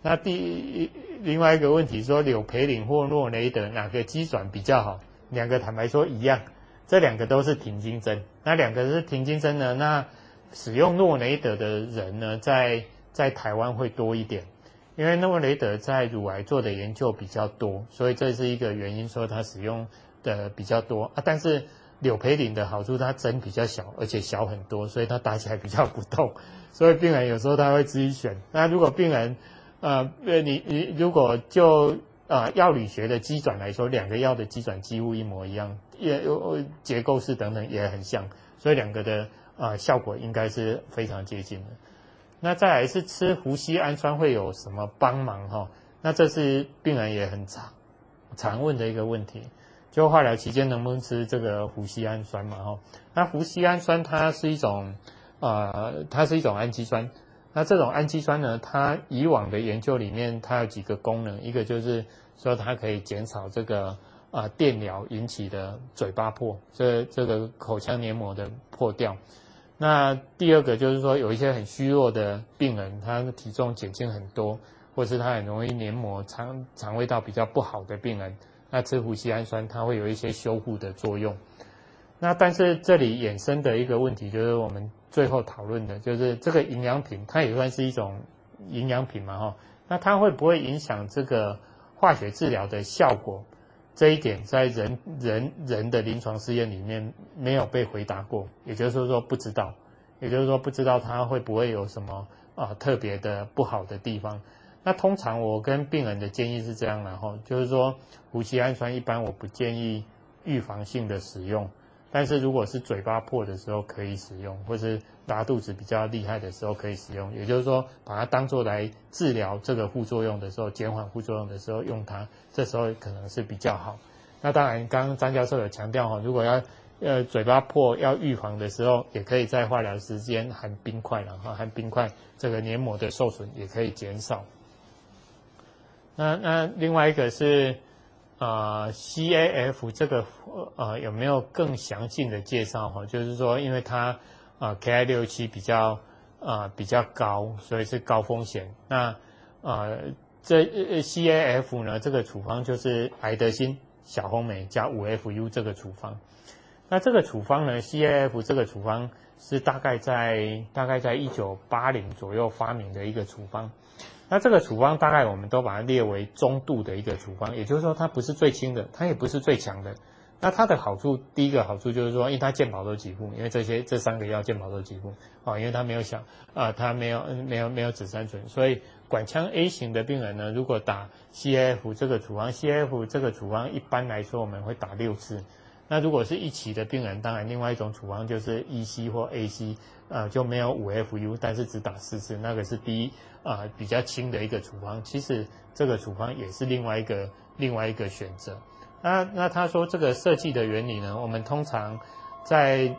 Speaker 2: 那第另外一个问题说，柳培林或诺雷德哪个机转比较好？两个坦白说一样，这两个都是停经针。那两个是停经针呢？那使用诺雷德的人呢，在在台湾会多一点。因为诺雷德在乳癌做的研究比较多，所以这是一个原因，说它使用的比较多啊。但是柳培林的好处，它针比较小，而且小很多，所以它打起来比较不痛。所以病人有时候他会自己选。那如果病人，呃，你你如果就啊药理学的基转来说，两个药的基转几乎一模一样，也有结构式等等也很像，所以两个的啊、效果应该是非常接近的。那再来是吃麸醯胺酸会有什么帮忙哈？那这是病人也很常常问的一个问题，就化疗期间能不能吃这个麸醯胺酸嘛哈？那麸醯胺酸它是一种呃，它是一种氨基酸。那这种氨基酸呢，它以往的研究里面它有几个功能，一个就是所以它可以减少这个啊、呃、电疗引起的嘴巴破，这这个口腔黏膜的破掉。那第二个就是说，有一些很虚弱的病人，他的体重减轻很多，或是他很容易黏膜肠肠胃道比较不好的病人，那吃麸醯胺酸，它会有一些修护的作用。那但是这里衍生的一个问题，就是我们最后讨论的，就是这个营养品，它也算是一种营养品嘛，哈。那它会不会影响这个化学治疗的效果？这一点在人人人的临床试验里面没有被回答过，也就是说不知道，也就是说不知道它会不会有什么啊特别的不好的地方。那通常我跟病人的建议是这样，然后就是说，麸醯胺酸一般我不建议预防性的使用。但是如果是嘴巴破的时候可以使用，或是拉肚子比较厉害的时候可以使用，也就是说把它当做来治疗这个副作用的时候，减缓副作用的时候用它，这时候可能是比较好。那当然，刚刚张教授有强调哈，如果要呃嘴巴破要预防的时候，也可以在化疗时间含冰块，然后含冰块，这个黏膜的受损也可以减少。那那另外一个是。啊、，CAF 这个呃有没有更详尽的介绍哈？就是说，因为它啊 Ki67 比较啊、比较高，所以是高风险。那啊、呃、这 CAF 呢，这个处方就是艾德辛、小红莓加 5FU 这个处方。那这个处方呢，CAF 这个处方是大概在大概在一九八零左右发明的一个处方。那这个处方大概我们都把它列为中度的一个处方，也就是说它不是最轻的，它也不是最强的。那它的好处，第一个好处就是说，因为它健保都给付，因为这些这三个药健保都给付啊，因为它没有小啊，它没有没有没有紫杉醇，所以管腔 A 型的病人呢，如果打 CF 这个处方，CF 这个处方一般来说我们会打六次。那如果是一期的病人，当然另外一种处方就是 EC 或 AC，呃，就没有五 FU，但是只打四次，那个是第一啊、呃、比较轻的一个处方。其实这个处方也是另外一个另外一个选择。那那他说这个设计的原理呢，我们通常在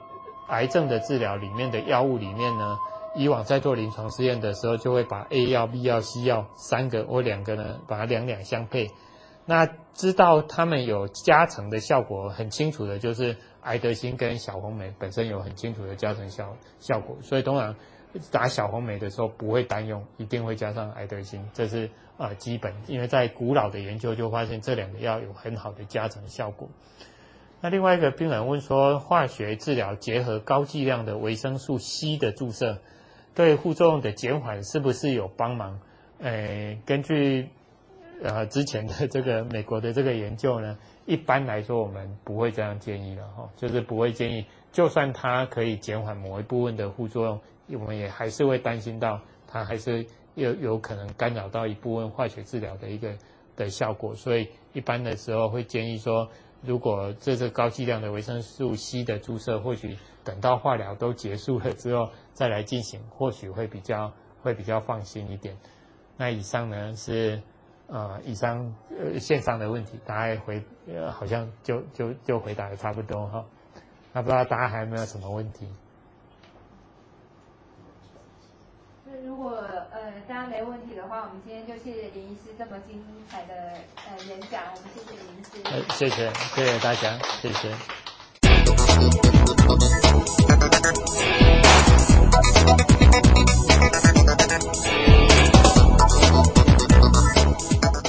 Speaker 2: 癌症的治疗里面的药物里面呢，以往在做临床试验的时候，就会把 A 药、B 药、C 药三个或两个呢，把它两两相配。那知道他们有加成的效果很清楚的，就是艾德辛跟小红莓本身有很清楚的加成效效果，所以通常打小红莓的时候不会单用，一定会加上艾德辛，这是啊基本，因为在古老的研究就发现这两个药有很好的加成效果。那另外一个病人问说，化学治疗结合高剂量的维生素 C 的注射，对副作用的减缓是不是有帮忙？诶，根据。呃，之前的这个美国的这个研究呢，一般来说我们不会这样建议的哈，就是不会建议，就算它可以减缓某一部分的副作用，我们也还是会担心到它还是有有可能干扰到一部分化学治疗的一个的效果，所以一般的时候会建议说，如果这是高剂量的维生素 C 的注射，或许等到化疗都结束了之后再来进行，或许会比较会比较放心一点。那以上呢是。啊，以上呃线上的问题，大家回呃好像就就就回答的差不多哈，那不知道大家还有没有什么
Speaker 3: 问
Speaker 5: 题？如果呃大家没问题的话，我们今天就谢谢林医师这么精彩的呃演讲，我们谢谢林医师。
Speaker 2: 谢谢谢谢大家，谢谢。あっ。